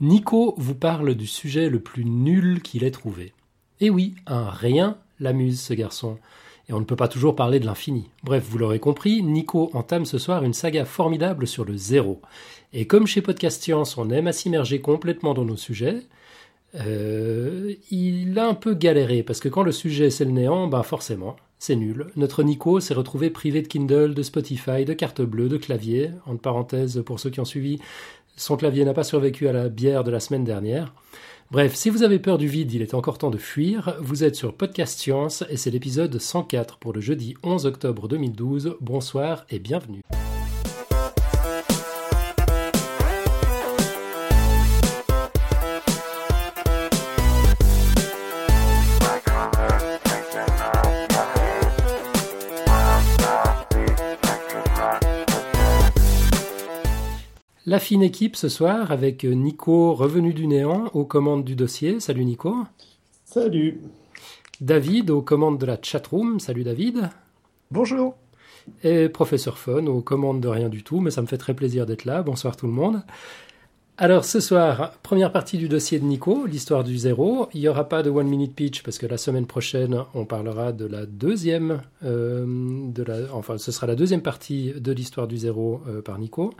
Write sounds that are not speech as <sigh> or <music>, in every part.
Nico vous parle du sujet le plus nul qu'il ait trouvé. Et oui, un rien l'amuse ce garçon. Et on ne peut pas toujours parler de l'infini. Bref, vous l'aurez compris, Nico entame ce soir une saga formidable sur le zéro. Et comme chez Podcast Science, on aime à s'immerger complètement dans nos sujets, euh, il a un peu galéré, parce que quand le sujet c'est le néant, ben forcément, c'est nul. Notre Nico s'est retrouvé privé de Kindle, de Spotify, de carte bleue, de clavier. Entre parenthèses, pour ceux qui ont suivi, son clavier n'a pas survécu à la bière de la semaine dernière. Bref, si vous avez peur du vide, il est encore temps de fuir. Vous êtes sur Podcast Science et c'est l'épisode 104 pour le jeudi 11 octobre 2012. Bonsoir et bienvenue. La fine équipe ce soir avec Nico revenu du néant aux commandes du dossier. Salut Nico. Salut. David aux commandes de la chatroom. Salut David. Bonjour. Et Professeur Fun aux commandes de rien du tout, mais ça me fait très plaisir d'être là. Bonsoir tout le monde. Alors ce soir, première partie du dossier de Nico, l'histoire du zéro. Il n'y aura pas de one minute pitch parce que la semaine prochaine, on parlera de la deuxième, euh, de la, enfin ce sera la deuxième partie de l'histoire du zéro euh, par Nico.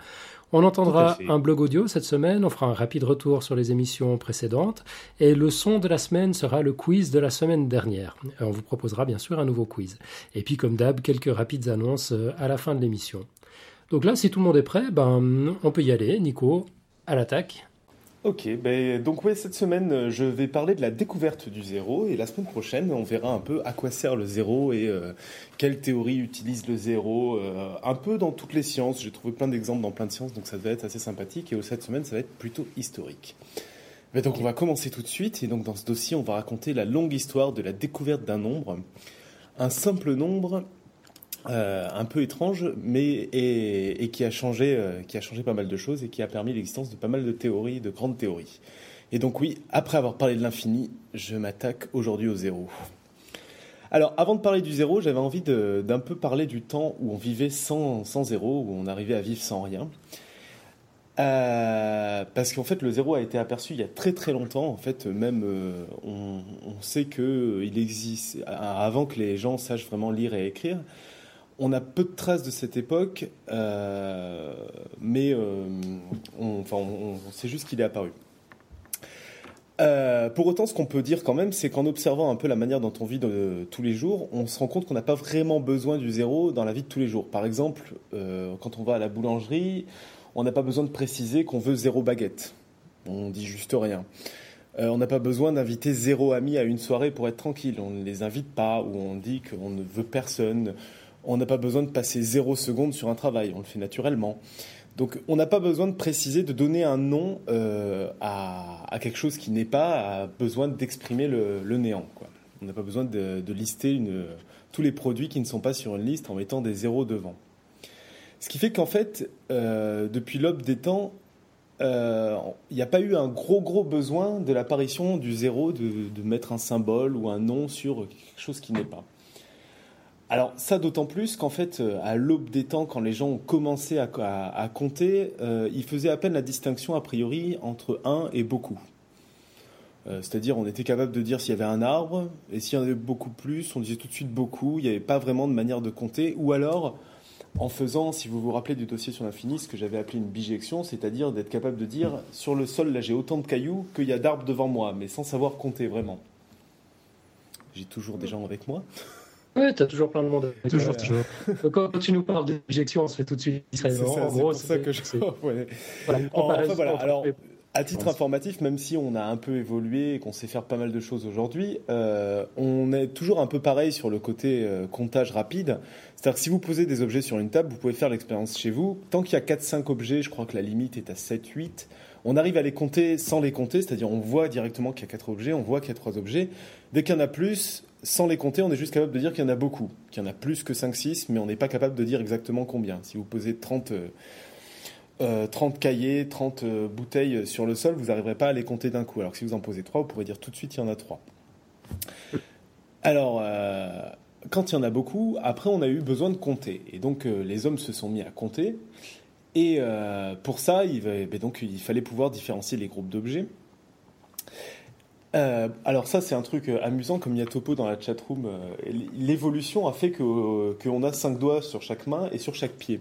On entendra un blog audio cette semaine, on fera un rapide retour sur les émissions précédentes, et le son de la semaine sera le quiz de la semaine dernière. On vous proposera bien sûr un nouveau quiz. Et puis comme d'hab, quelques rapides annonces euh, à la fin de l'émission. Donc là, si tout le monde est prêt, ben, on peut y aller. Nico, à l'attaque. Ok, ben, donc ouais, cette semaine, euh, je vais parler de la découverte du zéro et la semaine prochaine, on verra un peu à quoi sert le zéro et euh, quelle théorie utilise le zéro, euh, un peu dans toutes les sciences. J'ai trouvé plein d'exemples dans plein de sciences, donc ça va être assez sympathique. Et cette semaine, ça va être plutôt historique. Ben, donc on va commencer tout de suite. Et donc dans ce dossier, on va raconter la longue histoire de la découverte d'un nombre. Un simple nombre euh, un peu étrange, mais et, qui a changé, euh, qui a changé pas mal de choses et qui a permis l'existence de pas mal de théories, de grandes théories. Et donc oui, après avoir parlé de l'infini, je m'attaque aujourd'hui au zéro. Alors, avant de parler du zéro, j'avais envie d'un peu parler du temps où on vivait sans, zéro, où on arrivait à vivre sans rien. Euh, parce qu'en fait, le zéro a été aperçu il y a très très longtemps. En fait, même on, sait que il existe avant que les gens sachent vraiment lire et écrire on a peu de traces de cette époque, euh, mais euh, on, sait juste qu'il est apparu. Euh, pour autant, ce qu'on peut dire quand même, c'est qu'en observant un peu la manière dont on vit tous les jours, on se rend compte qu'on n'a pas vraiment besoin du zéro dans la vie de tous les jours. Par exemple, quand on va à la boulangerie, on n'a pas besoin de préciser qu'on veut zéro baguette. On dit juste rien. on n'a pas besoin d'inviter zéro ami à une soirée pour être tranquille. On ne les invite pas ou on dit qu'on ne veut personne on n'a pas besoin de passer zéro seconde sur un travail, on le fait naturellement. Donc on n'a pas besoin de préciser, de donner un nom euh, à, quelque chose qui n'est pas, a besoin d'exprimer le, néant. On n'a pas besoin de, lister tous les produits qui ne sont pas sur une liste en mettant des zéros devant. Ce qui fait qu'en fait, euh, depuis l'aube des temps, euh, il n'y a pas eu un gros gros besoin de l'apparition du zéro, de mettre un symbole ou un nom sur quelque chose qui n'est pas. Alors ça d'autant plus qu'en fait, euh, à l'aube des temps, quand les gens ont commencé à, compter, euh, ils faisaient à peine la distinction a priori entre un et beaucoup. Euh, c'est-à-dire on était capable de dire s'il y avait un arbre, et s'il y en avait beaucoup plus, on disait tout de suite beaucoup, il n'y avait pas vraiment de manière de compter, ou alors en faisant, si vous vous rappelez du dossier sur l'infini, ce que j'avais appelé une bijection, c'est-à-dire d'être capable de dire sur le sol, là j'ai autant de cailloux qu'il y a d'arbres devant moi, mais sans savoir compter vraiment. J'ai toujours des gens avec moi. <laughs> Oui, tu as toujours plein de monde. toujours, toujours. <laughs> quand tu nous parles d'éjection, on se fait tout de suite C'est pour ça que je. <laughs> Voilà. Enfin, voilà. Alors, à titre informatif, même si on a un peu évolué et qu'on sait faire pas mal de choses aujourd'hui, euh, on est toujours un peu pareil sur le côté euh, comptage rapide. C'est-à-dire que si vous posez des objets sur une table, vous pouvez faire l'expérience chez vous. Tant qu'il y a 4-5 objets, je crois que la limite est à 7-8, on arrive à les compter sans les compter, c'est-à-dire on voit directement qu'il y a 4 objets, on voit qu'il y a 3 objets. Dès qu'il y en a plus, sans les compter, on est juste capable de dire qu'il y en a beaucoup, qu'il y en a plus que 5-6, mais on n'est pas capable de dire exactement combien. Si vous posez 30, 30 euh, euh, cahiers, 30 euh, bouteilles sur le sol, vous n'arriverez pas à les compter d'un coup. Alors si vous en posez 3, vous pourrez dire tout de suite qu'il y en a 3. Alors, quand il y en a beaucoup, après on a eu besoin de compter. Et donc les hommes se sont mis à compter. Et euh, pour ça, il, ben donc, il fallait pouvoir différencier les groupes d'objets. Euh, alors ça, c'est un truc euh, amusant, comme il y a Topo dans la chatroom. L'évolution a fait qu'on a cinq doigts sur chaque main et sur chaque pied.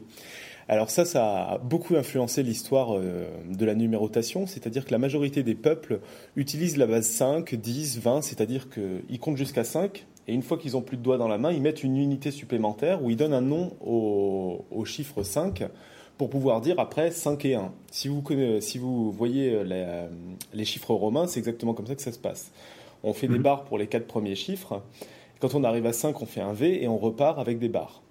Alors ça, ça a beaucoup influencé l'histoire de la numérotation, c'est-à-dire que la majorité des peuples utilisent la base 5, 10, 20, c'est-à-dire qu'ils comptent jusqu'à 5, et une fois qu'ils ont plus de doigts dans la main, ils mettent une unité supplémentaire où ils donnent un nom au, au chiffre 5 pour pouvoir dire après 5 et 1. Si vous, si vous voyez euh, les, chiffres romains, c'est exactement comme ça que ça se passe. On fait des mhm. barres pour les quatre premiers chiffres. Quand on arrive à 5, on fait un V et on repart avec des barres.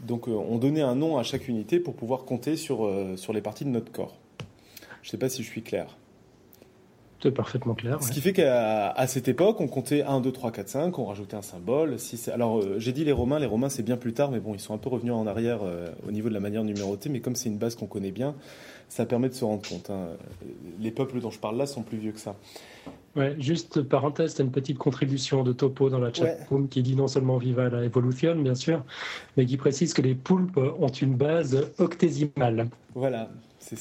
Donc euh, on donnait un nom à chaque unité pour pouvoir compter sur, euh, sur les parties de notre corps. Je ne sais pas si je suis clair. C'est parfaitement clair. Ce qui fait qu'à cette époque, on comptait 1, 2, 3, 4, 5, on rajoutait un symbole. Alors, euh, j'ai dit les Romains, les Romains c'est bien plus tard, mais bon, ils sont un peu revenus en arrière euh, au niveau de la manière de numéroter, mais comme c'est une base qu'on connaît bien, ça permet de se rendre compte. Hein. Les peuples dont je parle là sont plus vieux que ça. Ouais, juste parenthèse, c'est une petite contribution de Topo dans la chat room qui dit non seulement Viva la Evolution, bien sûr, mais qui précise que les poulpes ont une base octésimale. Voilà,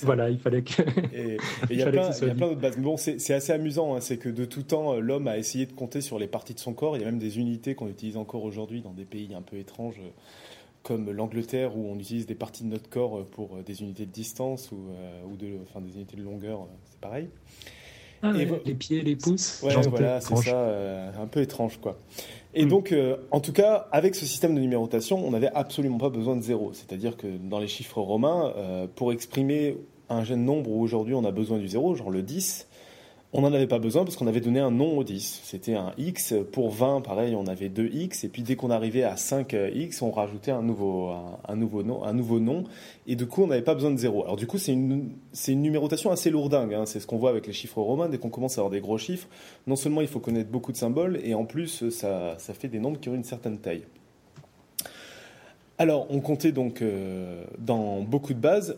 voilà, il fallait que. Et il y a <laughs> plein, d'autres bases. Mais bon, c'est assez amusant. Hein. c'est que de tout temps, euh, l'homme a essayé de compter sur les parties de son corps. Il y a même des unités qu'on utilise encore aujourd'hui dans des pays un peu étranges, euh, comme l'Angleterre, où on utilise des parties de notre corps euh, pour des unités de distance ou, ou de, enfin, des unités de longueur. C'est pareil. Ah les pieds, les pouces. Ouais, voilà, c'est ça, un peu étrange, quoi. Et hmm. donc, en tout cas, avec ce système de numérotation, on n'avait absolument pas besoin de zéro. C'est-à-dire que dans les chiffres romains, pour exprimer un jeune nombre où aujourd'hui on a besoin du zéro, genre le 10, on n'en avait pas besoin parce qu'on avait donné un nom au 10. C'était un x. Pour 20, pareil, on avait 2x. Et puis dès qu'on arrivait à 5x, on rajoutait un nouveau, nom, un nouveau nom. Et du coup, on n'avait pas besoin de zéro. Alors du coup, c'est une, numérotation assez lourdingue. Hein. C'est ce qu'on voit avec les chiffres romains. Dès qu'on commence à avoir des gros chiffres, non seulement il faut connaître beaucoup de symboles, et en plus, ça, ça fait des nombres qui ont une certaine taille. Alors, on comptait donc euh, dans beaucoup de bases.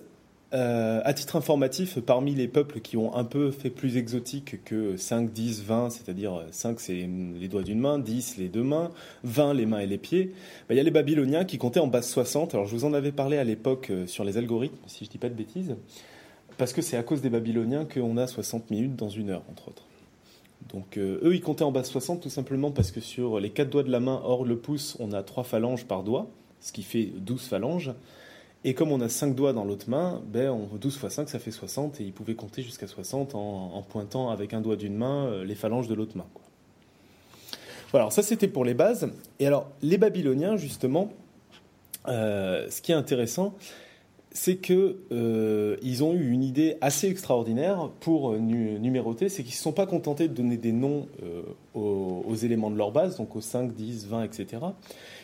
Euh, à titre informatif, parmi les peuples qui ont un peu fait plus exotique que 5, 10, 20, c'est-à-dire 5 c'est les doigts d'une main, 10 les deux mains, 20 les mains et les pieds, bah, il y a les Babyloniens qui comptaient en base 60. Alors je vous en avais parlé à l'époque euh, sur les algorithmes, si je ne dis pas de bêtises, parce que c'est à cause des Babyloniens qu'on a 60 minutes dans une heure, entre autres. Donc euh, eux, ils comptaient en base 60 tout simplement parce que sur les quatre doigts de la main hors le pouce, on a 3 phalanges par doigt, ce qui fait 12 phalanges. Et comme on a 5 doigts dans l'autre main, ben on, 12 x 5, ça fait 60, et il pouvait compter jusqu'à 60 en, pointant avec un doigt d'une main euh, les phalanges de l'autre main. Voilà, ça c'était pour les bases. Et alors, les Babyloniens, justement, euh, ce qui est intéressant, c'est qu'ils euh, ont eu une idée assez extraordinaire pour numéroter, c'est qu'ils ne se sont pas contentés de donner des noms aux, éléments de leur base, donc aux 5, 10, 20, etc.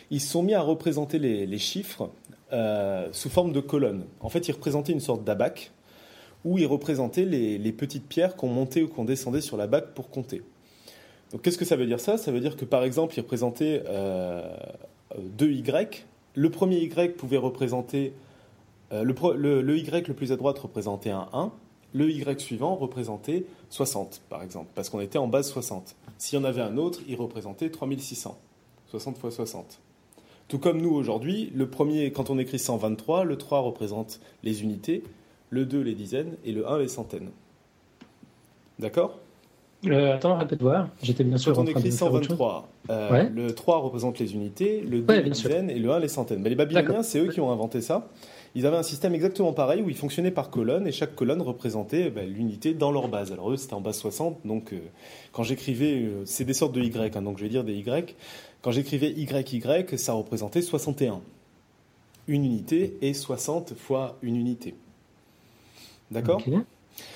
Ils se sont mis à représenter les chiffres euh, sous forme de colonnes. En fait, il représentait une sorte d'abac où il représentait les, petites pierres qu'on montait ou qu'on descendait sur la bac pour compter. Donc, qu'est-ce que ça veut dire ça? Ça veut dire que par exemple, il représentait euh, deux Y. Le premier Y pouvait représenter. Euh, le, le, Y le plus à droite représentait un 1. Le Y suivant représentait 60, par exemple, parce qu'on était en base 60. S'il y en avait un autre, il représentait 3600. 60 fois 60. Tout comme nous aujourd'hui, le premier, quand on écrit 123, le 3 représente les unités, le 2 les dizaines et le 1 les centaines. D'accord? Euh, Attends, répète voir. J'étais bien sûr Quand on écrit 123, euh, le 3 représente les unités, le 2 les dizaines et le 1 les centaines. Mais les Babyloniens, c'est eux qui ont inventé ça. Ils avaient un système exactement pareil où ils fonctionnaient par colonne et chaque colonne représentait ben, l'unité dans leur base. Alors eux, c'était en base 60, donc euh, quand j'écrivais, c'est des sortes de Y, hein, donc je vais dire des Y. Quand j'écrivais YY, ça représentait 61. Une unité et 60 fois une unité. D'accord?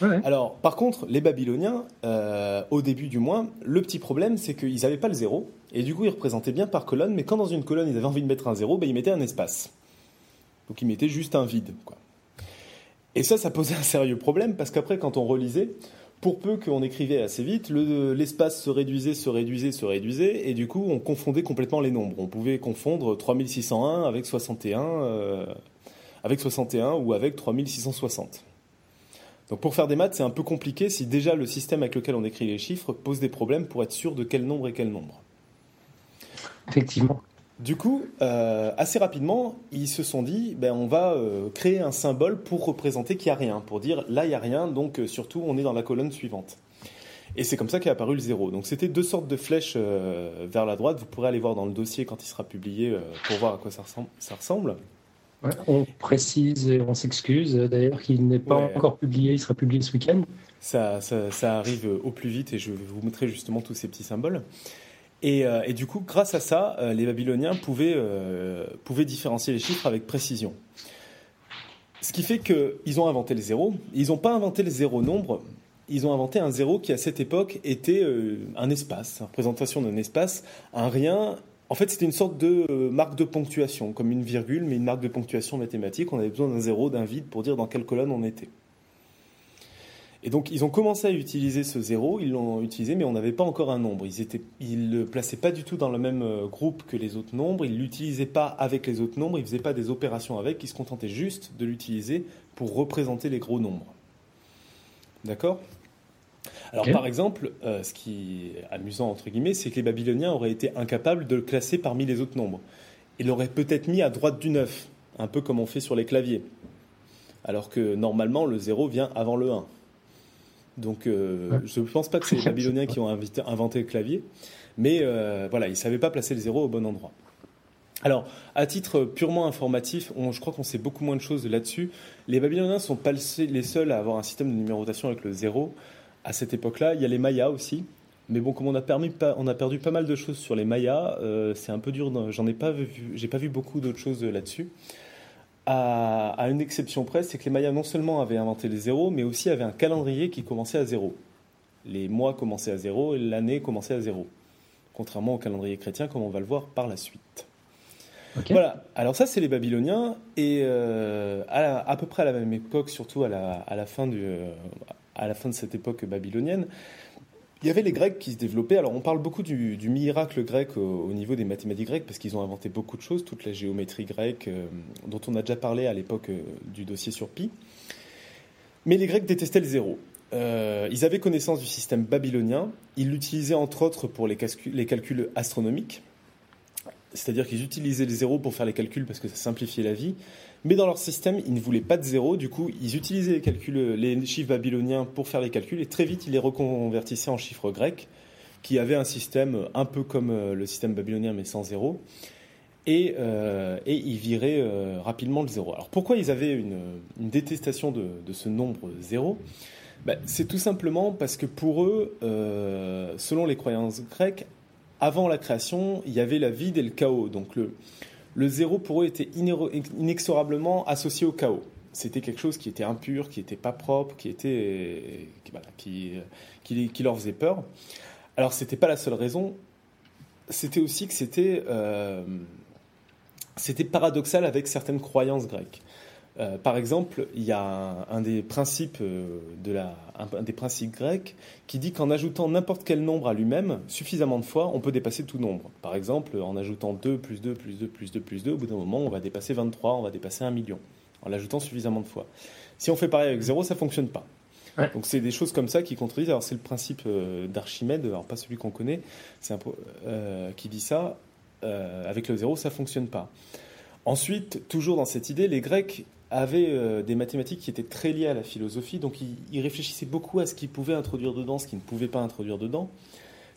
Alors, par contre, les Babyloniens, euh, au début du moins, le petit problème, c'est qu'ils n'avaient pas le zéro, et du coup, ils représentaient bien par colonne, mais quand dans une colonne, ils avaient envie de mettre un zéro, ben, ils mettaient un espace. Donc, ils mettaient juste un vide. Et ça, ça posait un sérieux problème, parce qu'après, quand on relisait, pour peu qu'on écrivait assez vite, l'espace se réduisait, se réduisait, se réduisait, et du coup, on confondait complètement les nombres. On pouvait confondre 3601 avec 61, euh, avec 61 ou avec 3660. Donc pour faire des maths, c'est un peu compliqué si déjà le système avec lequel on écrit les chiffres pose des problèmes pour être sûr de quel nombre est quel nombre. Effectivement. Du coup, euh, assez rapidement, ils se sont dit, ben, on va euh, créer un symbole pour représenter qu'il n'y a rien, pour dire là, il n'y a rien, donc euh, surtout, on est dans la colonne suivante. Et c'est comme ça qu'est apparu le zéro. Donc c'était deux sortes de flèches vers la droite. Vous pourrez aller voir dans le dossier quand il sera publié pour voir à quoi ça ressemble. on précise et on s'excuse d'ailleurs qu'il n'est pas encore publié, il sera publié ce week-end. Ça, ça, ça, arrive au plus vite et je vais vous montrer justement tous ces petits symboles. Euh, et, du coup, grâce à ça, euh, les Babyloniens pouvaient, euh, pouvaient différencier les chiffres avec précision. Ce qui fait qu'ils ont inventé le zéro. Ils n'ont pas inventé le zéro nombre, ils ont inventé un zéro qui, à cette époque, était un espace, une représentation d'un espace, un rien. En fait, c'était une sorte de marque de ponctuation, comme une virgule, mais une marque de ponctuation mathématique. On avait besoin d'un zéro, d'un vide pour dire dans quelle colonne on était. Et donc, ils ont commencé à utiliser ce zéro, ils l'ont utilisé, mais on n'avait pas encore un nombre. Ils ne le plaçaient pas du tout dans le même euh, groupe que les autres nombres, ils ne l'utilisaient pas avec les autres nombres, ils ne faisaient pas des opérations avec, ils se contentaient juste de l'utiliser pour représenter les gros nombres. D'accord? Alors par exemple, euh, ce qui est amusant entre guillemets, c'est que les Babyloniens auraient été incapables de le classer parmi les autres nombres. Ils l'auraient peut-être mis à droite du 9, un peu comme on fait sur les claviers. Alors que normalement le 0 vient avant le 1. Donc euh, je ne pense pas que c'est les <laughs> Babyloniens qui ont inventé le clavier, mais euh, voilà, ils ne savaient pas placer le zéro au bon endroit. Alors, à titre purement informatif, je crois qu'on sait beaucoup moins de choses là-dessus. Les Babyloniens ne sont pas les seuls à avoir un système de numérotation avec le zéro. À cette époque-là, il y a les Mayas aussi. Mais bon, comme on a, on a perdu pas mal de choses sur les Mayas, euh, c'est un peu dur. J'en ai pas vu, j'ai pas vu beaucoup d'autres choses là-dessus à, une exception près, c'est que les Mayas non seulement avaient inventé les zéros, mais aussi avaient un calendrier qui commençait à zéro. Les mois commençaient à zéro et l'année commençait à zéro. Contrairement au calendrier chrétien, comme on va le voir par la suite. Voilà, alors ça c'est les Babyloniens, et euh, à, peu près à la même époque, surtout à la, fin, du, à la fin de cette époque babylonienne, il y avait les Grecs qui se développaient. Alors, on parle beaucoup du, miracle grec au, niveau des mathématiques grecques parce qu'ils ont inventé beaucoup de choses, toute la géométrie grecque euh, dont on a déjà parlé à l'époque euh, du dossier sur Pi. Mais les Grecs détestaient le zéro. Euh, ils avaient connaissance du système babylonien. Ils l'utilisaient entre autres pour les, les calculs astronomiques. C'est-à-dire qu'ils utilisaient le zéro pour faire les calculs parce que ça simplifiait la vie. Mais dans leur système, ils ne voulaient pas de zéro. Du coup, ils utilisaient les, calculs, les chiffres babyloniens pour faire les calculs et très vite, ils les reconvertissaient en chiffres grecs, qui avaient un système un peu comme euh, le système babylonien, mais sans zéro. Et, euh, et ils viraient euh, rapidement le zéro. Alors pourquoi ils avaient une, détestation de, ce nombre zéro? Ben, C'est tout simplement parce que pour eux, selon les croyances grecques, avant la création, il y avait la vide et le chaos. Donc le, le zéro pour eux était inexorablement associé au chaos. C'était quelque chose qui était impur, qui n'était pas propre, qui, était, qui, leur faisait peur. Alors c'était pas la seule raison, c'était aussi que c'était euh, c'était paradoxal avec certaines croyances grecques. Euh, par exemple, il y a un, des principes euh, de la, un, des principes grecs qui dit qu'en ajoutant n'importe quel nombre à lui-même suffisamment de fois, on peut dépasser tout nombre. Par exemple, en ajoutant 2 plus 2 plus 2 plus 2 plus 2, au bout d'un moment, on va dépasser 23, on va dépasser 1 million, en l'ajoutant suffisamment de fois. Si on fait pareil avec 0, ça fonctionne pas. Donc c'est des choses comme ça qui contredisent. Alors c'est le principe euh, d'Archimède, alors pas celui qu'on connaît, c'est un, qui dit ça. avec le 0, ça fonctionne pas. Ensuite, toujours dans cette idée, les Grecs avaient euh, des mathématiques qui étaient très liées à la philosophie, donc ils, réfléchissaient beaucoup à ce qu'ils pouvaient introduire dedans, ce qu'ils ne pouvaient pas introduire dedans.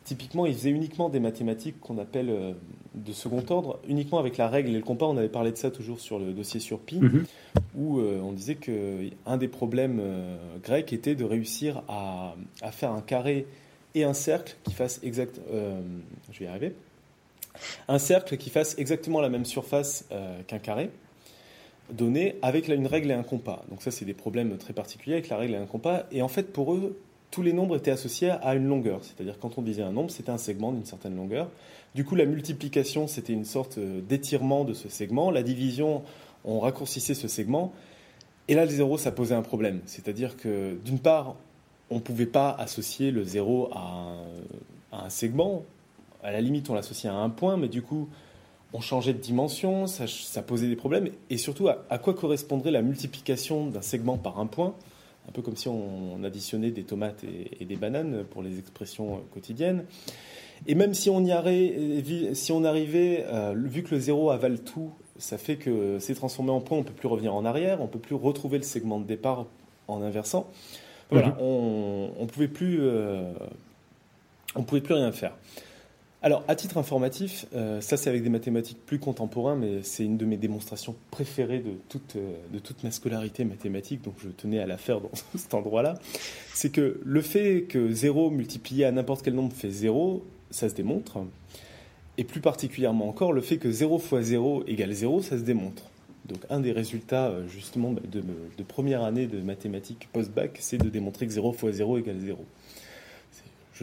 Typiquement, ils faisaient uniquement des mathématiques qu'on appelle euh, de second ordre, uniquement avec la règle et le compas. On avait parlé de ça toujours sur le dossier sur Pi, mhm. où euh, on disait qu'un des problèmes grecs était de réussir à, à, faire un carré et un cercle qui fassent exact. je vais y arriver. Un cercle qui fasse exactement la même surface qu'un carré donné avec une règle et un compas. Donc ça, c'est des problèmes très particuliers avec la règle et un compas. Et en fait, pour eux, tous les nombres étaient associés à une longueur. C'est-à-dire quand on disait un nombre, c'était un segment d'une certaine longueur. Du coup, la multiplication, c'était une sorte euh, d'étirement de ce segment. La division, on raccourcissait ce segment. Et là, le zéro, ça posait un problème. C'est-à-dire que, d'une part, on ne pouvait pas associer le zéro à un, segment. À la limite, on l'associait à un point, mais du coup, on changeait de dimension, ça, posait des problèmes. Et surtout, à, quoi correspondrait la multiplication d'un segment par un point? Un peu comme si on, additionnait des tomates et, des bananes pour les expressions quotidiennes. Et même si on y arrivait, si on arrivait vu que le 0 avale tout, ça fait que c'est transformé en point, on ne peut plus revenir en arrière, on ne peut plus retrouver le segment de départ en inversant. Voilà, mhm. on ne pouvait plus on pouvait plus rien faire. Alors, à titre informatif, euh, ça c'est avec des mathématiques plus contemporains, mais c'est une de mes démonstrations préférées de toute, euh, de toute ma scolarité mathématique, donc je tenais à la faire dans <laughs> cet endroit-là. C'est que le fait que 0 multiplié à n'importe quel nombre fait 0, ça se démontre. Et plus particulièrement encore, le fait que 0 fois 0 égale 0, ça se démontre. Donc un des résultats euh, justement de, de première année de mathématiques post-bac, c'est de démontrer que 0 fois 0 égale 0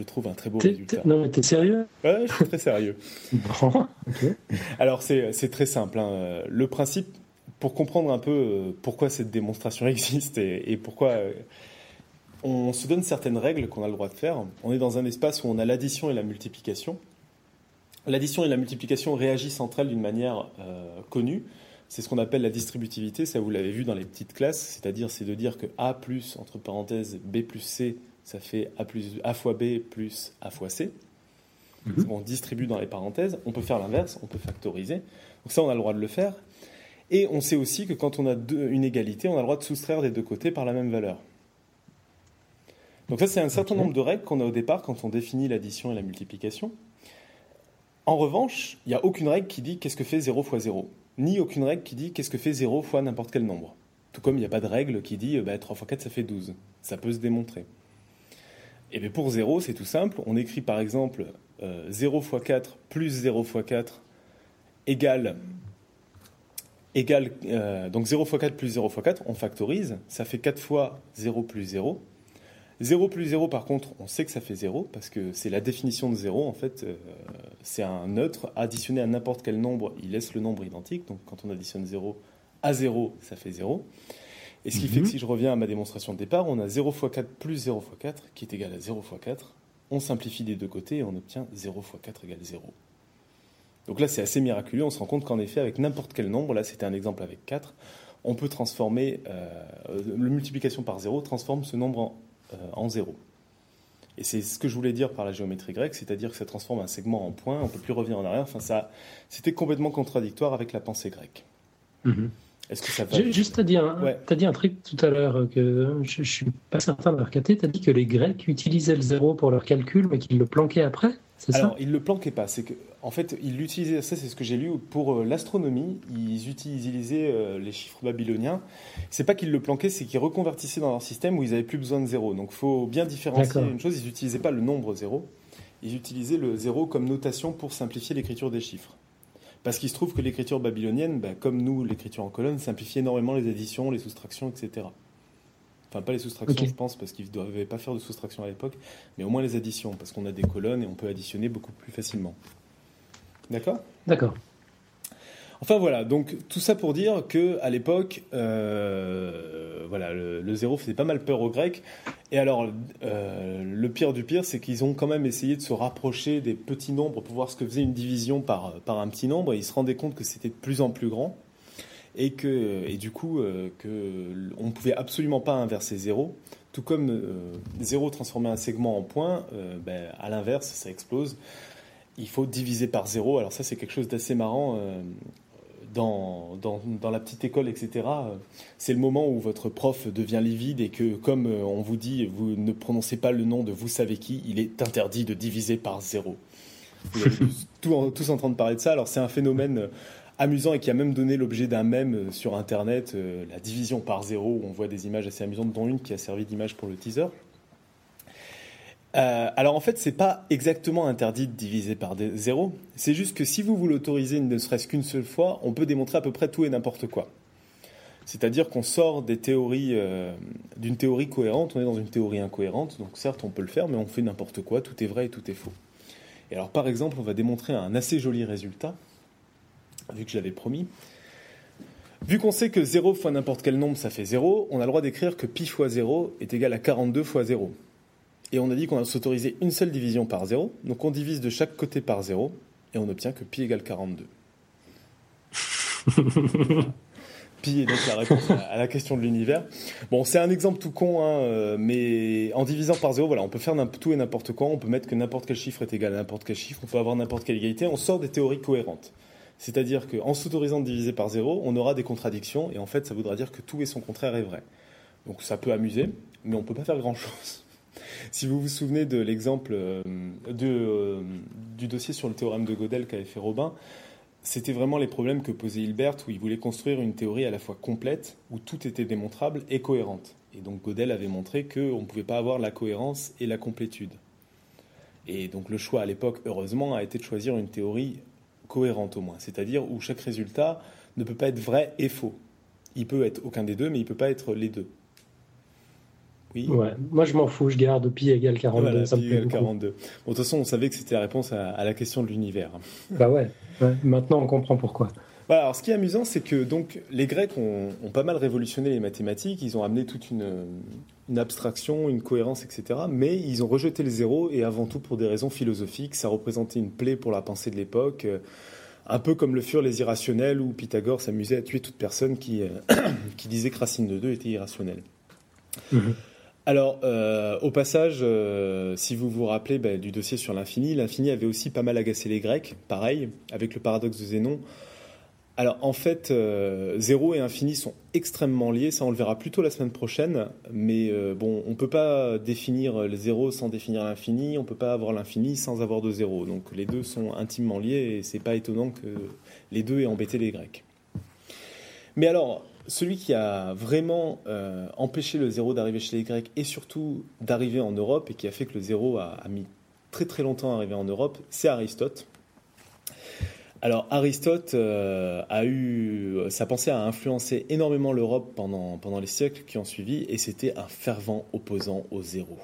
je trouve un très beau résultat. Non, mais t'es sérieux Ouais, je suis très sérieux. <laughs> Alors, c'est très simple. Hein. Le principe, pour comprendre un peu euh, pourquoi cette démonstration <laughs> existe et, pourquoi euh, on se donne certaines règles qu'on a le droit de faire. On est dans un espace où on a l'addition et la multiplication. L'addition et la multiplication réagissent entre elles d'une manière euh, connue. C'est ce qu'on appelle la distributivité, ça vous l'avez vu dans les petites classes, c'est-à-dire c'est de dire que A plus, entre parenthèses, B plus C ça fait A, plus, A fois B plus A fois C. Mhm. On distribue dans les parenthèses. On peut faire l'inverse, on peut factoriser. Donc ça, on a le droit de le faire. Et on sait aussi que quand on a une égalité, on a le droit de soustraire des deux côtés par la même valeur. Donc ça, c'est un certain nombre de règles qu'on a au départ quand on définit l'addition et la multiplication. En revanche, il n'y a aucune règle qui dit qu'est-ce que fait 0 fois 0, ni aucune règle qui dit qu'est-ce que fait 0 fois n'importe quel nombre. Tout comme il n'y a pas de règle qui dit bah, 3 fois 4, ça fait 12. Ça peut se démontrer. Eh pour 0, c'est tout simple. On écrit par exemple 0 x 4 plus 0 x 4 égale, égale euh, donc 0 x 4 plus 0 x 4, on factorise, ça fait 4 fois 0 plus 0. 0 plus 0, par contre, on sait que ça fait 0, parce que c'est la définition de 0, en fait, euh, c'est un neutre additionné à n'importe quel nombre, il laisse le nombre identique, donc quand on additionne 0 à 0, ça fait 0. Et ce qui fait que mhm. si je reviens à ma démonstration de départ, on a 0 x 4 plus 0 x 4 qui est égal à 0 x 4. On simplifie des deux côtés et on obtient 0 x 4 égale 0. Donc là, c'est assez miraculeux. On se rend compte qu'en effet, avec n'importe quel nombre, là c'était un exemple avec 4, on peut transformer, euh, le multiplication par 0 transforme ce nombre en, euh, en 0. Et c'est ce que je voulais dire par la géométrie grecque, c'est-à-dire que ça transforme un segment en point, on ne peut plus revenir en arrière. Enfin, ça, c'était complètement contradictoire avec la pensée grecque. Mhm. Est-ce que ça va Juste, tu as, dit un, as dit un truc tout à l'heure que je ne suis pas certain d'avoir capté. Tu as dit que les Grecs utilisaient le zéro pour leur calcul, mais qu'ils le planquaient après c'est Alors, ils ne le planquaient pas. C'est que, en fait, ils l'utilisaient, ça c'est ce que j'ai lu, pour euh, l'astronomie. Ils utilisaient euh, les chiffres babyloniens. C'est pas qu'ils le planquaient, c'est qu'ils reconvertissaient dans leur système où ils n'avaient plus besoin de zéro. Donc il faut bien différencier une chose ils n'utilisaient pas le nombre zéro. Ils utilisaient le zéro comme notation pour simplifier l'écriture des chiffres. Parce qu'il se trouve que l'écriture babylonienne, bah, comme nous, l'écriture en colonne, simplifie énormément les additions, les soustractions, etc. Enfin, pas les soustractions, je pense, parce qu'ils ne devaient pas faire de soustraction à l'époque, mais au moins les additions, parce qu'on a des colonnes et on peut additionner beaucoup plus facilement. D'accord? D'accord. Enfin voilà, donc tout ça pour dire que à l'époque, euh, voilà, le, zéro faisait pas mal peur aux Grecs. Et alors, euh, le pire du pire, c'est qu'ils ont quand même essayé de se rapprocher des petits nombres pour voir ce que faisait une division par, un petit nombre. Et ils se rendaient compte que c'était de plus en plus grand et du coup euh, on ne pouvait absolument pas inverser zéro. Tout comme zéro transformer un segment en point, ben, à l'inverse, ça explose il faut diviser par zéro. Alors ça, c'est quelque chose d'assez marrant dans, dans, la petite école, etc., c'est le moment où votre prof devient livide et que, comme euh, on vous dit, vous ne prononcez pas le nom de vous savez qui, il est interdit de diviser par zéro. Vous êtes <laughs> tous en train de parler de ça. Alors c'est un phénomène euh, amusant et qui a même donné l'objet d'un mème euh, sur Internet, la division par zéro, où on voit des images assez amusantes, dont une qui a servi d'image pour le teaser. Euh, alors en fait, c'est pas exactement interdit de diviser par zéro. C'est juste que si vous vous l'autorisez ne serait-ce qu'une seule fois, on peut démontrer à peu près tout et n'importe quoi. C'est-à-dire qu'on sort des euh, d'une théorie cohérente, on est dans une théorie incohérente. Donc certes, on peut le faire, mais on fait n'importe quoi. Tout est vrai et tout est faux. Et alors par exemple, on va démontrer un assez joli résultat, vu que je l'avais promis. Vu qu'on sait que 0 fois n'importe quel nombre, ça fait 0, on a le droit d'écrire que pi fois 0 est égal à 42 fois 0. Et on a dit qu'on va s'autoriser une seule division par 0. Donc on divise de chaque côté par 0 et on obtient que pi égale 42. <laughs> Pi est donc la réponse à la question de l'univers. Bon, c'est un exemple tout con, hein, euh, mais en divisant par zéro, voilà, on peut faire tout et n'importe quoi. On peut mettre que n'importe quel chiffre est égal à n'importe quel chiffre. On peut avoir n'importe quelle égalité. On sort des théories cohérentes. C'est-à-dire qu'en s'autorisant de diviser par zéro, on aura des contradictions, et en fait, ça voudra dire que tout et son contraire est vrai. Donc ça peut amuser, mais on ne peut pas faire grand-chose. Si vous vous souvenez de l'exemple euh, euh, du dossier sur le théorème de Gödel qu'avait fait Robin, c'était vraiment les problèmes que posait Hilbert, où il voulait construire une théorie à la fois complète, où tout était démontrable et cohérente. Et donc Gödel avait montré qu'on ne pouvait pas avoir la cohérence et la complétude. Et donc le choix à l'époque, heureusement, a été de choisir une théorie cohérente au moins, c'est-à-dire où chaque résultat ne peut pas être vrai et faux. Il peut être aucun des deux, mais il ne peut pas être les deux. Oui. Ouais. Moi, je m'en fous, je garde pi égale 42. pi égale 42. de toute façon, on savait que c'était la réponse à, la question de l'univers. Bah ouais. Maintenant, on comprend pourquoi. alors, ce qui est amusant, c'est que donc les Grecs ont, pas mal révolutionné les mathématiques. Ils ont amené toute une, une, abstraction, une cohérence, etc. Mais ils ont rejeté le zéro et avant tout pour des raisons philosophiques. Ça représentait une plaie pour la pensée de l'époque. Un peu comme le furent les irrationnels, où Pythagore s'amusait à tuer toute personne qui, <coughs> qui disait que racine de 2 était irrationnelle. Mhm. Alors, euh, au passage, euh, si vous vous rappelez bah, du dossier sur l'infini, l'infini avait aussi pas mal agacé les Grecs, pareil, avec le paradoxe de Zénon. Alors, en fait, euh, zéro et infini sont extrêmement liés, ça on le verra plutôt la semaine prochaine, mais bon, on ne peut pas définir le zéro sans définir l'infini, on ne peut pas avoir l'infini sans avoir de zéro. Donc, les deux sont intimement liés et c'est pas étonnant que les deux aient embêté les Grecs. Mais alors, celui qui a vraiment euh, empêché le zéro d'arriver chez les Grecs et surtout d'arriver en Europe et qui a fait que le zéro a, mis très très longtemps à arriver en Europe, c'est Aristote. Alors Aristote euh, a eu, sa pensée a influencé énormément l'Europe pendant, pendant les siècles qui ont suivi et c'était un fervent opposant au zéro.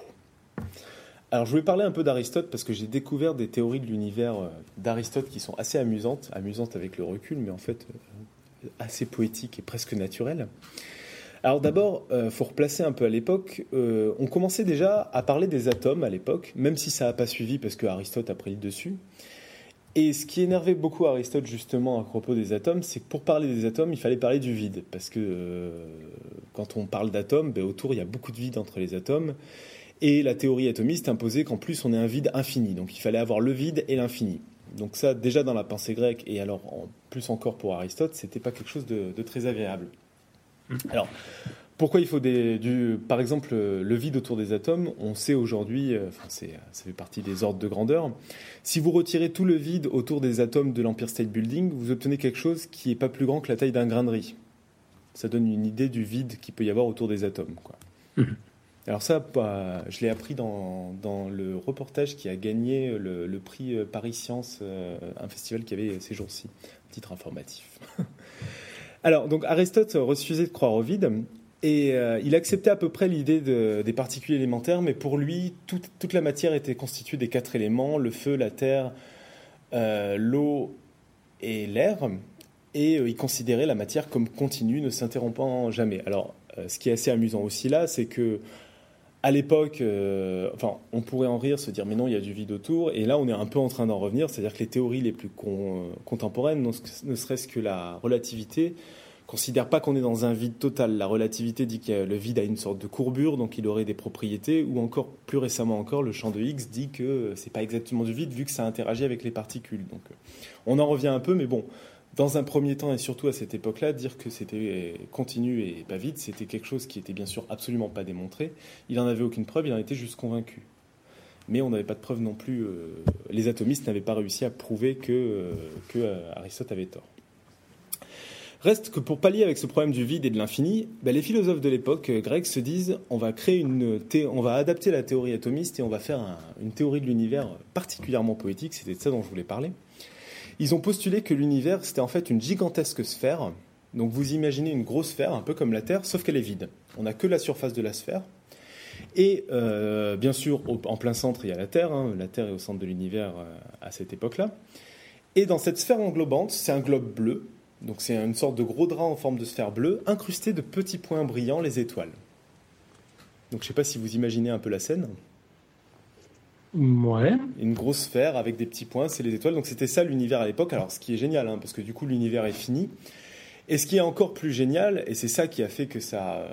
Alors je voulais parler un peu d'Aristote parce que j'ai découvert des théories de l'univers euh, d'Aristote qui sont assez amusantes, amusantes avec le recul, mais en fait assez poétique et presque naturel. Alors d'abord, il euh, faut replacer un peu à l'époque. Euh, on commençait déjà à parler des atomes à l'époque, même si ça n'a pas suivi parce que Aristote a pris le dessus. Et ce qui énervait beaucoup Aristote justement à propos des atomes, c'est que pour parler des atomes, il fallait parler du vide. Parce que euh, quand on parle d'atomes, ben, autour il y a beaucoup de vide entre les atomes. Et la théorie atomiste imposait qu'en plus on ait un vide infini. Donc il fallait avoir le vide et l'infini. Donc ça, déjà dans la pensée grecque, et alors en plus encore pour Aristote, c'était pas quelque chose de, très agréable. Hmm. Alors, pourquoi il faut des, du, par exemple, le vide autour des atomes On sait aujourd'hui, euh, enfin, ça fait partie des ordres de grandeur. Si vous retirez tout le vide autour des atomes de l'Empire State Building, vous obtenez quelque chose qui n'est pas plus grand que la taille d'un grain de riz. Ça donne une idée du vide qu'il peut y avoir autour des atomes. Quoi. Alors ça, je l'ai appris dans, le reportage qui a gagné le, prix euh, Paris Science, euh, un festival qui avait ces jours-ci. Titre informatif. <laughs> Alors, donc Aristote refusait de croire au vide. Et euh, il acceptait à peu près l'idée des particules élémentaires, mais pour lui, toute, la matière était constituée des quatre éléments, le feu, la terre, l'eau et l'air. Et il considérait la matière comme continue, ne s'interrompant jamais. Alors, ce qui est assez amusant aussi là, c'est que à l'époque, euh, enfin, on pourrait en rire, se dire mais non, il y a du vide autour. Et là, on est un peu en train d'en revenir, c'est-à-dire que les théories les plus contemporaines, ne serait-ce que la relativité, considèrent pas qu'on est dans un vide total. La relativité dit que le vide a une sorte de courbure, donc il aurait des propriétés. Ou encore plus récemment encore, le champ de Higgs dit que c'est pas exactement du vide vu que ça interagit avec les particules. Donc, euh, on en revient un peu, mais bon dans un premier temps et surtout à cette époque-là, dire que c'était continu et pas vide, c'était quelque chose qui était bien sûr absolument pas démontré. Il n'en avait aucune preuve, il en était juste convaincu. Mais on n'avait pas de preuve non plus. Euh, les atomistes n'avaient pas réussi à prouver que, euh, euh, avait tort. Reste que pour pallier avec ce problème du vide et de l'infini, ben, les philosophes de l'époque grecque se disent on va créer une on va adapter la théorie atomiste et on va faire une théorie de l'univers particulièrement poétique. C'était de ça dont je voulais parler. Ils ont postulé que l'univers, c'était en fait une gigantesque sphère. Donc vous imaginez une grosse sphère, un peu comme la Terre, sauf qu'elle est vide. On n'a que la surface de la sphère. Et euh, bien sûr, en plein centre, il y a la Terre. Hein. La Terre est au centre de l'univers euh, à cette époque-là. Et dans cette sphère englobante, c'est un globe bleu. Donc c'est une sorte de gros drap en forme de sphère bleue, incrusté de petits points brillants, les étoiles. Donc je ne sais pas si vous imaginez un peu la scène. Une grosse sphère avec des petits points, c'est les étoiles. Donc c'était ça l'univers à l'époque. Alors ce qui est génial, hein, parce que du coup l'univers est fini. Et ce qui est encore plus génial, et c'est ça qui a fait que ça,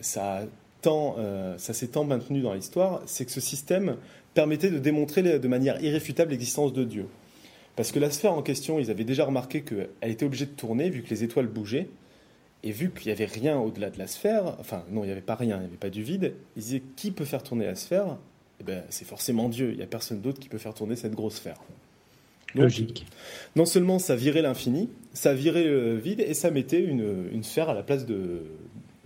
ça, tant, ça s'est tant maintenu dans l'histoire, c'est que ce système permettait de démontrer de manière irréfutable l'existence de Dieu. Parce que la sphère en question, ils avaient déjà remarqué qu'elle était obligée de tourner vu que les étoiles bougeaient. Et vu qu'il n'y avait rien au-delà de la sphère, enfin non, il n'y avait pas rien, il n'y avait pas du vide, ils disaient qui peut faire tourner la sphère? Eh ben, C'est forcément Dieu, il n'y a personne d'autre qui peut faire tourner cette grosse sphère. Logique. Non seulement ça virait l'infini, ça virait le vide et ça mettait une, une sphère à la place de.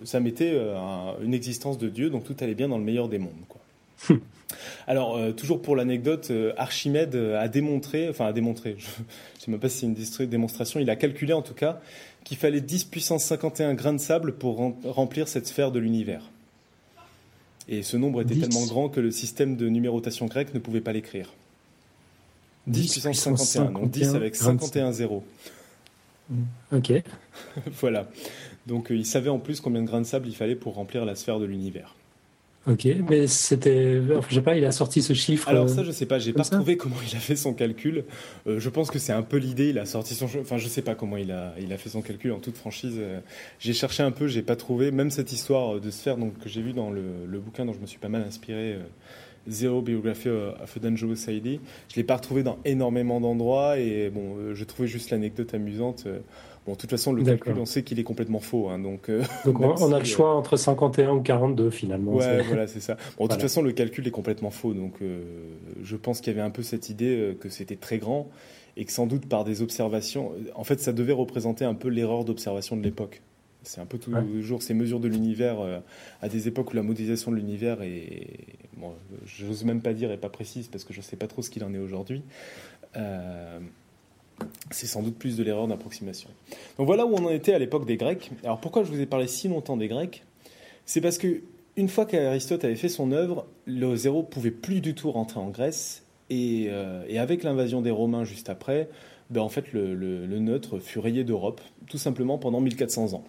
Ça mettait euh, une existence de Dieu, donc tout allait bien dans le meilleur des mondes. Quoi. <laughs> Alors, euh, toujours pour l'anecdote, euh, Archimède a démontré, enfin a démontré, <laughs> je ne sais même pas si c'est une démonstration, il a calculé en tout cas qu'il fallait 10 puissance 51 grains de sable pour remplir cette sphère de l'univers. Et ce nombre était tellement grand que le système de numérotation grecque ne pouvait pas l'écrire. 10, puissance 51, donc 10 avec 51 zéros. Ok. <laughs> voilà. Donc euh, il savait en plus combien de grains de sable il fallait pour remplir la sphère de l'univers. Ok, mais c'était, je sais pas, il a sorti ce chiffre. Alors ça, je sais pas, j'ai pas trouvé comment il a fait son calcul. Euh, je pense que c'est un peu l'idée. Il a sorti son, enfin, je sais pas comment il a, il a fait son calcul en toute franchise. Euh, j'ai cherché un peu, j'ai pas trouvé. Même cette histoire de sphère, donc que j'ai vu dans le, le, bouquin dont je me suis pas mal inspiré. Euh, Zero Biography of a Dangerous. Je l'ai pas retrouvé dans énormément d'endroits et bon, je trouvais juste l'anecdote amusante. Bon, de toute façon, le calcul, on sait qu'il est complètement faux. Hein, donc, euh, donc <laughs> on, a le choix entre 51 ou 42 finalement. Ouais, voilà, c'est ça. Bon, de toute façon, le calcul est complètement faux. Donc, euh, je pense qu'il y avait un peu cette idée euh, que c'était très grand et que sans doute par des observations, en fait, ça devait représenter un peu l'erreur d'observation de l'époque. C'est un peu toujours ces mesures de l'univers à des époques où la modélisation de l'univers est, bon, j'ose même pas dire, est pas précise parce que je sais pas trop ce qu'il en est aujourd'hui. Euh, c'est sans doute plus de l'erreur d'approximation. Donc voilà où on en était à l'époque des Grecs. Alors pourquoi je vous ai parlé si longtemps des Grecs? C'est parce que une fois qu'Aristote avait fait son œuvre, le zéro pouvait plus du tout rentrer en Grèce. Et, euh, avec l'invasion des Romains juste après, ben le, neutre fut rayé d'Europe, tout simplement pendant 1400 ans.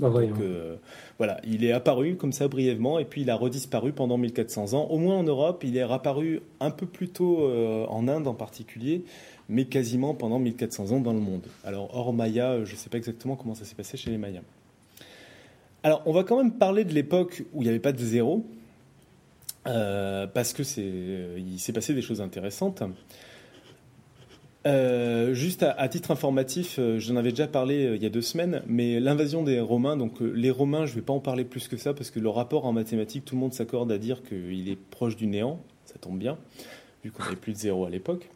Donc, euh, voilà, il est apparu comme ça brièvement et puis il a redisparu pendant 1400 ans. Au moins en Europe, il est apparu un peu plus tôt euh, en Inde en particulier, mais quasiment pendant 1400 ans dans le monde. Alors, hors Maya, je ne sais pas exactement comment ça s'est passé chez les Mayas. Alors, on va quand même parler de l'époque où il n'y avait pas de zéro, euh, parce que c'est, il s'est passé des choses intéressantes. Euh, juste à, titre informatif, euh, j'en avais déjà parlé il y a deux semaines, mais l'invasion des Romains, donc les Romains, je ne vais pas en parler plus que ça, parce que le rapport en mathématiques, tout le monde s'accorde à dire qu'il est proche du néant, ça tombe bien, vu qu'on n'avait plus de zéro à l'époque.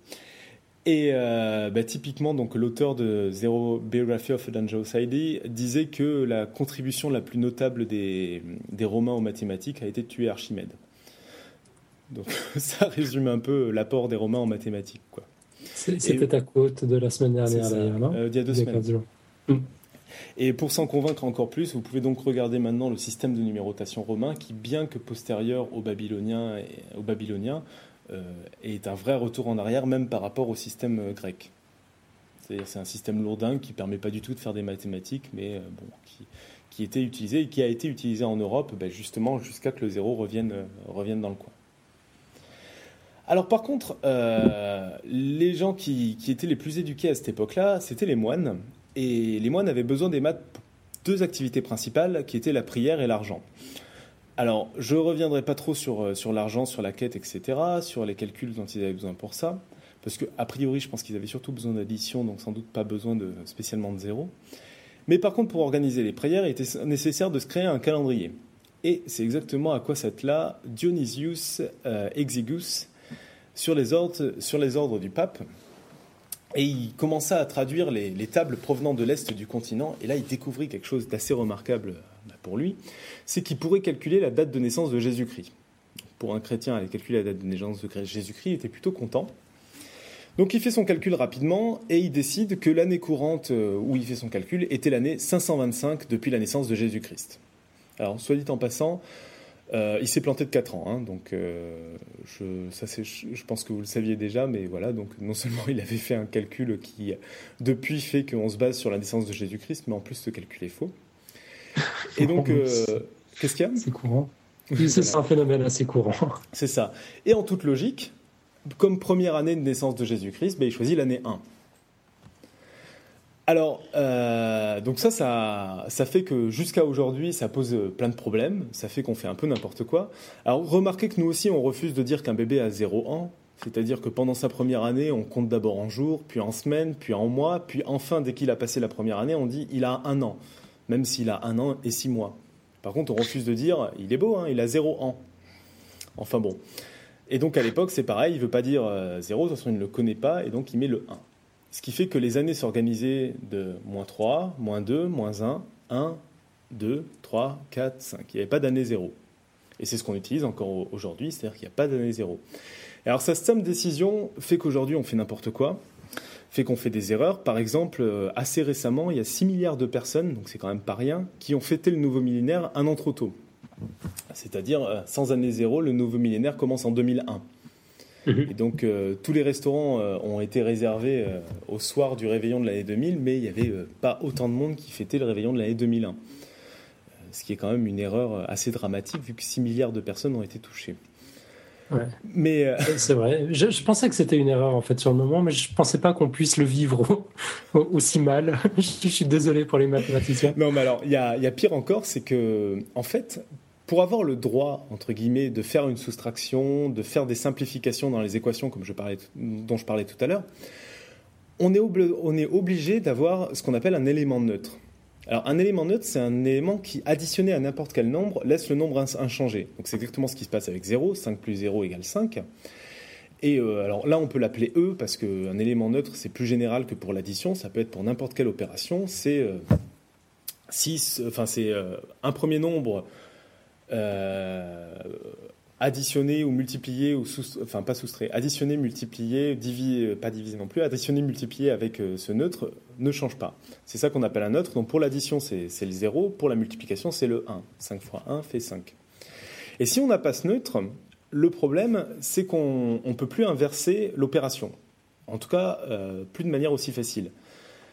Et euh, bah, typiquement, donc l'auteur de Zero Biography of a Dangerous disait que la contribution la plus notable des, des Romains aux mathématiques a été de tuer Archimède. Donc <laughs> ça résume un peu l'apport des Romains en mathématiques. Quoi. C'était ta quote de la semaine dernière, d'ailleurs, non euh, Il y a deux semaines. Hmm. Et pour s'en convaincre encore plus, vous pouvez donc regarder maintenant le système de numérotation romain qui, bien que postérieur aux Babyloniens, et, aux Babyloniens euh, est un vrai retour en arrière, même par rapport au système euh, grec. C'est-à-dire c'est un système lourdingue qui ne permet pas du tout de faire des mathématiques, mais euh, bon, qui, qui, était utilisé et qui a été utilisé en Europe ben, justement jusqu'à que le zéro revienne, revienne dans le coin. Alors par contre, les gens qui, étaient les plus éduqués à cette époque-là, c'était les moines. Et les moines avaient besoin des maths pour deux activités principales, qui étaient la prière et l'argent. Alors, je reviendrai pas trop sur, euh, sur l'argent, sur la quête, etc., sur les calculs dont ils avaient besoin pour ça, parce qu'a priori, je pense qu'ils avaient surtout besoin d'addition, donc sans doute pas besoin de, spécialement de zéro. Mais par contre, pour organiser les prières, il était nécessaire de se créer un calendrier. Et c'est exactement à quoi s'attela Dionysius euh, Exigus sur les, ordres, du pape. Et il commença à traduire les, les tables provenant de l'Est du continent, et là, il découvrit quelque chose d'assez remarquable bah, pour lui, c'est qu'il pourrait calculer la date de naissance de Jésus-Christ. Pour un chrétien, aller calculer la date de naissance de Jésus-Christ, était plutôt content. Donc il fait son calcul rapidement et il décide que l'année courante euh, où il fait son calcul était l'année 525 depuis la naissance de Jésus-Christ. Alors, soit dit en passant, euh, il s'est planté de 4 ans, hein, donc euh, je, ça je pense que vous le saviez déjà, mais voilà, donc non seulement <laughs> il avait fait un calcul qui depuis fait qu'on se base sur la naissance de Jésus-Christ, mais en plus ce calcul est faux. <laughs> Et donc, euh, qu'est-ce qu'il y a C'est courant. C'est un phénomène assez courant. C'est ça. Et en toute logique, comme première année de naissance de Jésus-Christ, ben, il choisit l'année 1. Alors, euh, donc ça, ça, fait que jusqu'à aujourd'hui, ça pose plein de problèmes. Ça fait qu'on fait un peu n'importe quoi. Alors, remarquez que nous aussi, on refuse de dire qu'un bébé a 0 ans. C'est-à-dire que pendant sa première année, on compte d'abord en jours, puis en semaines, puis en mois, puis enfin, dès qu'il a passé la première année, on dit il a un an, même s'il a un an et six mois. Par contre, on refuse de dire il est beau, hein, il a zéro an. Enfin bon. Et donc à l'époque, c'est pareil, il ne veut pas dire euh, zéro, de toute façon, il ne le connaît pas, et donc il met le 1. Ce qui fait que les années s'organisaient de moins 3, moins 2, moins 1, 1, 2, 3, 4, 5. Il n'y avait pas d'année zéro. Et c'est ce qu'on utilise encore aujourd'hui, c'est-à-dire qu'il n'y a pas d'année zéro. Alors sa simple décision fait qu'aujourd'hui on fait n'importe quoi, fait qu'on fait des erreurs. Par exemple, euh, assez récemment, il y a 6 milliards de personnes, donc c'est quand même pas rien, qui ont fêté le nouveau millénaire un an trop tôt. C'est-à-dire, euh, sans année zéro, le nouveau millénaire commence en 2001. Mhm. Et donc, euh, tous les restaurants ont été réservés au soir du réveillon de l'année 2000, mais il n'y avait pas autant de monde qui fêtait le réveillon de l'année 2001. ce qui est quand même une erreur assez dramatique, vu que 6 milliards de personnes ont été touchées. Mais euh, c'est vrai. Je, pensais que c'était une erreur en fait sur le moment, mais je pensais pas qu'on puisse le vivre aussi mal. <laughs> je suis désolé pour les mathématiciens. Non, mais alors il y a, pire encore, c'est que en fait, pour avoir le droit entre guillemets de faire une soustraction, de faire des simplifications dans les équations, comme je parlais, dont je parlais tout à l'heure, on est, on est obligé d'avoir ce qu'on appelle un élément neutre. Alors un élément neutre, c'est un élément qui, additionné à n'importe quel nombre, laisse le nombre inchangé. Donc c'est exactement ce qui se passe avec 0, 5 plus 0 égale 5. Et euh, alors là, on peut l'appeler E parce qu'un élément neutre, c'est plus général que pour l'addition. Ça peut être pour n'importe quelle opération. C'est 6, euh, enfin euh, un premier nombre additionner ou multiplier ou enfin pas soustraire, additionner, multiplier, diviser, euh, pas diviser non plus, additionner, multiplier avec euh, ce neutre ne change pas. C'est ça qu'on appelle un neutre. Donc pour l'addition c'est le 0, pour la multiplication c'est le 1. 5 fois 1 fait 5. Et si on n'a pas ce neutre, le problème c'est qu'on ne peut plus inverser l'opération. En tout cas, euh, plus de manière aussi facile.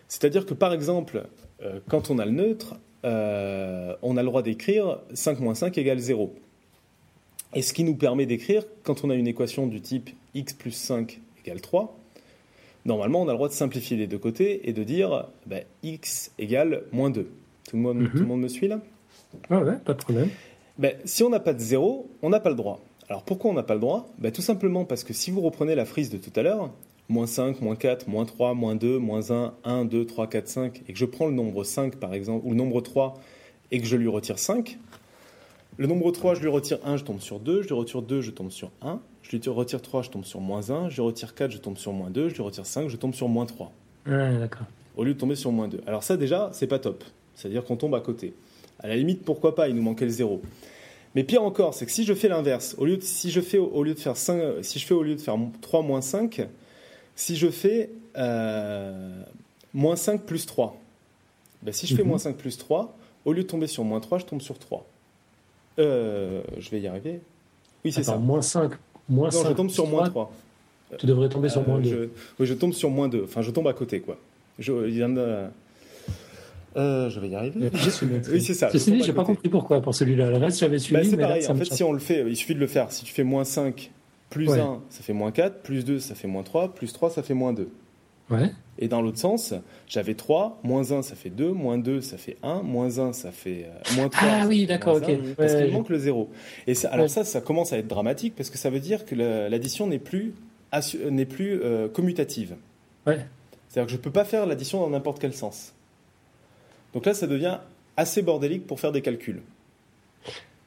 C'est-à-dire que par exemple, quand on a le neutre, on a le droit d'écrire 5 moins 5 égale 0. Et ce qui nous permet d'écrire, quand on a une équation du type x plus 5 égale 3, normalement on a le droit de simplifier les deux côtés et de dire ben, x égale moins 2. Tout le, monde, tout le mhm. monde me suit là? Ah ouais, pas de problème. Ben, si on n'a pas de 0, on n'a pas le droit. Alors pourquoi on n'a pas le droit? Ben, Tout simplement parce que si vous reprenez la frise de tout à l'heure, moins 5, moins 4, moins 3, moins 2, moins 1, 1, 2, 3, 4, 5, et que je prends le nombre 5 par exemple, ou le nombre 3, et que je lui retire 5, le nombre 3, je lui retire 1, je tombe sur 2. Je lui retire 2, je tombe sur 1. Je lui retire 3, je tombe sur moins 1. Je lui retire 4, je tombe sur moins 2. Je lui retire 5, je tombe sur moins 3. d'accord. Au lieu de tomber sur moins 2. Alors ça, déjà, c'est pas top. C'est-à-dire qu'on tombe à côté. À la limite, pourquoi pas, il nous manquait le 0. Mais pire encore, c'est que si je fais l'inverse, au lieu de, si je fais au lieu de faire 5, si je fais au lieu de faire 3 moins 5, si je fais euh, moins 5 plus 3, ben si je fais mhm. moins 5 plus 3, au lieu de tomber sur moins 3, je tombe sur 3. Euh, je vais y arriver. Oui, c'est ça. Moins 5. Moins non, 5, je tombe sur moins 3. Tu devrais tomber sur moins 2. Euh, je, oui, je tombe sur moins 2. Enfin, je tombe à côté, quoi. Je, il y en a... Euh, je vais y arriver. oui, c'est ça. Ceci dit, j'ai pas compris pourquoi pour celui-là. Le reste, j'avais suivi. Bah, c'est pareil. en fait, si on le fait, il suffit de le faire. Si tu fais moins 5 plus 1, ça fait moins 4. Plus 2, ça fait moins 3. Plus 3, ça fait moins 2. Et dans l'autre sens, j'avais 3, moins 1 ça fait 2, moins 2 ça fait 1, moins 1 ça fait euh, moins 3. Ah oui, d'accord, ok. parce qu'il manque le 0. Et alors ça, ça commence à être dramatique parce que ça veut dire que l'addition n'est plus, n'est plus euh, commutative. Ouais. C'est-à-dire que je ne peux pas faire l'addition dans n'importe quel sens. Donc là, ça devient assez bordélique pour faire des calculs.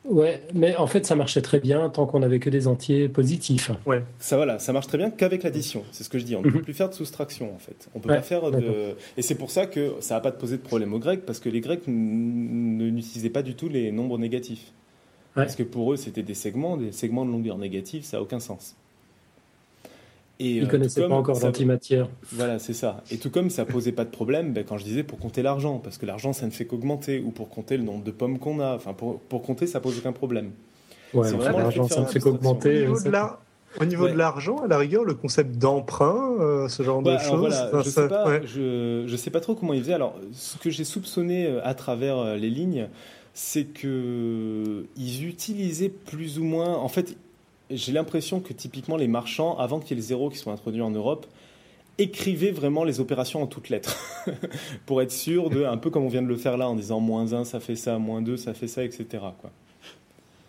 Ouais, mais en fait, ça marchait très bien tant qu'on avait que des entiers positifs. Ouais. Ça voilà, ça marche très bien qu'avec l'addition. C'est ce que je dis. On ne peut mhm. plus faire de soustraction en fait. On peut pas faire de. Et c'est pour ça que ça n'a pas posé de problème aux Grecs parce que les Grecs n'utilisaient pas du tout les nombres négatifs. Parce que pour eux, c'était des segments, des segments de longueur négative, ça n'a aucun sens. Et, Ils ne euh, connaissaient pas encore l'antimatière. Voilà, c'est ça. Et tout comme ça posait pas de problème, ben, quand je disais pour compter l'argent, parce que l'argent ça ne fait qu'augmenter, ou pour compter le nombre de pommes qu'on a, enfin pour, pour, compter ça pose aucun problème. Ouais, l'argent ça ne fait qu'augmenter. Au niveau de l'argent, à la rigueur, le concept d'emprunt, euh, ce genre de choses. Voilà, je ne sais, pas, je, sais pas trop comment il faisait. Alors, ce que j'ai soupçonné euh, à travers les lignes, c'est que ils utilisaient plus ou moins. En fait, j'ai l'impression que typiquement les marchands, avant qu'il y ait le zéro qui soit introduit en Europe, écrivez vraiment les opérations en toutes lettres <laughs> pour être sûr de, un peu comme on vient de le faire là en disant moins 1 ça fait ça, moins 2 ça fait ça, etc. Quoi.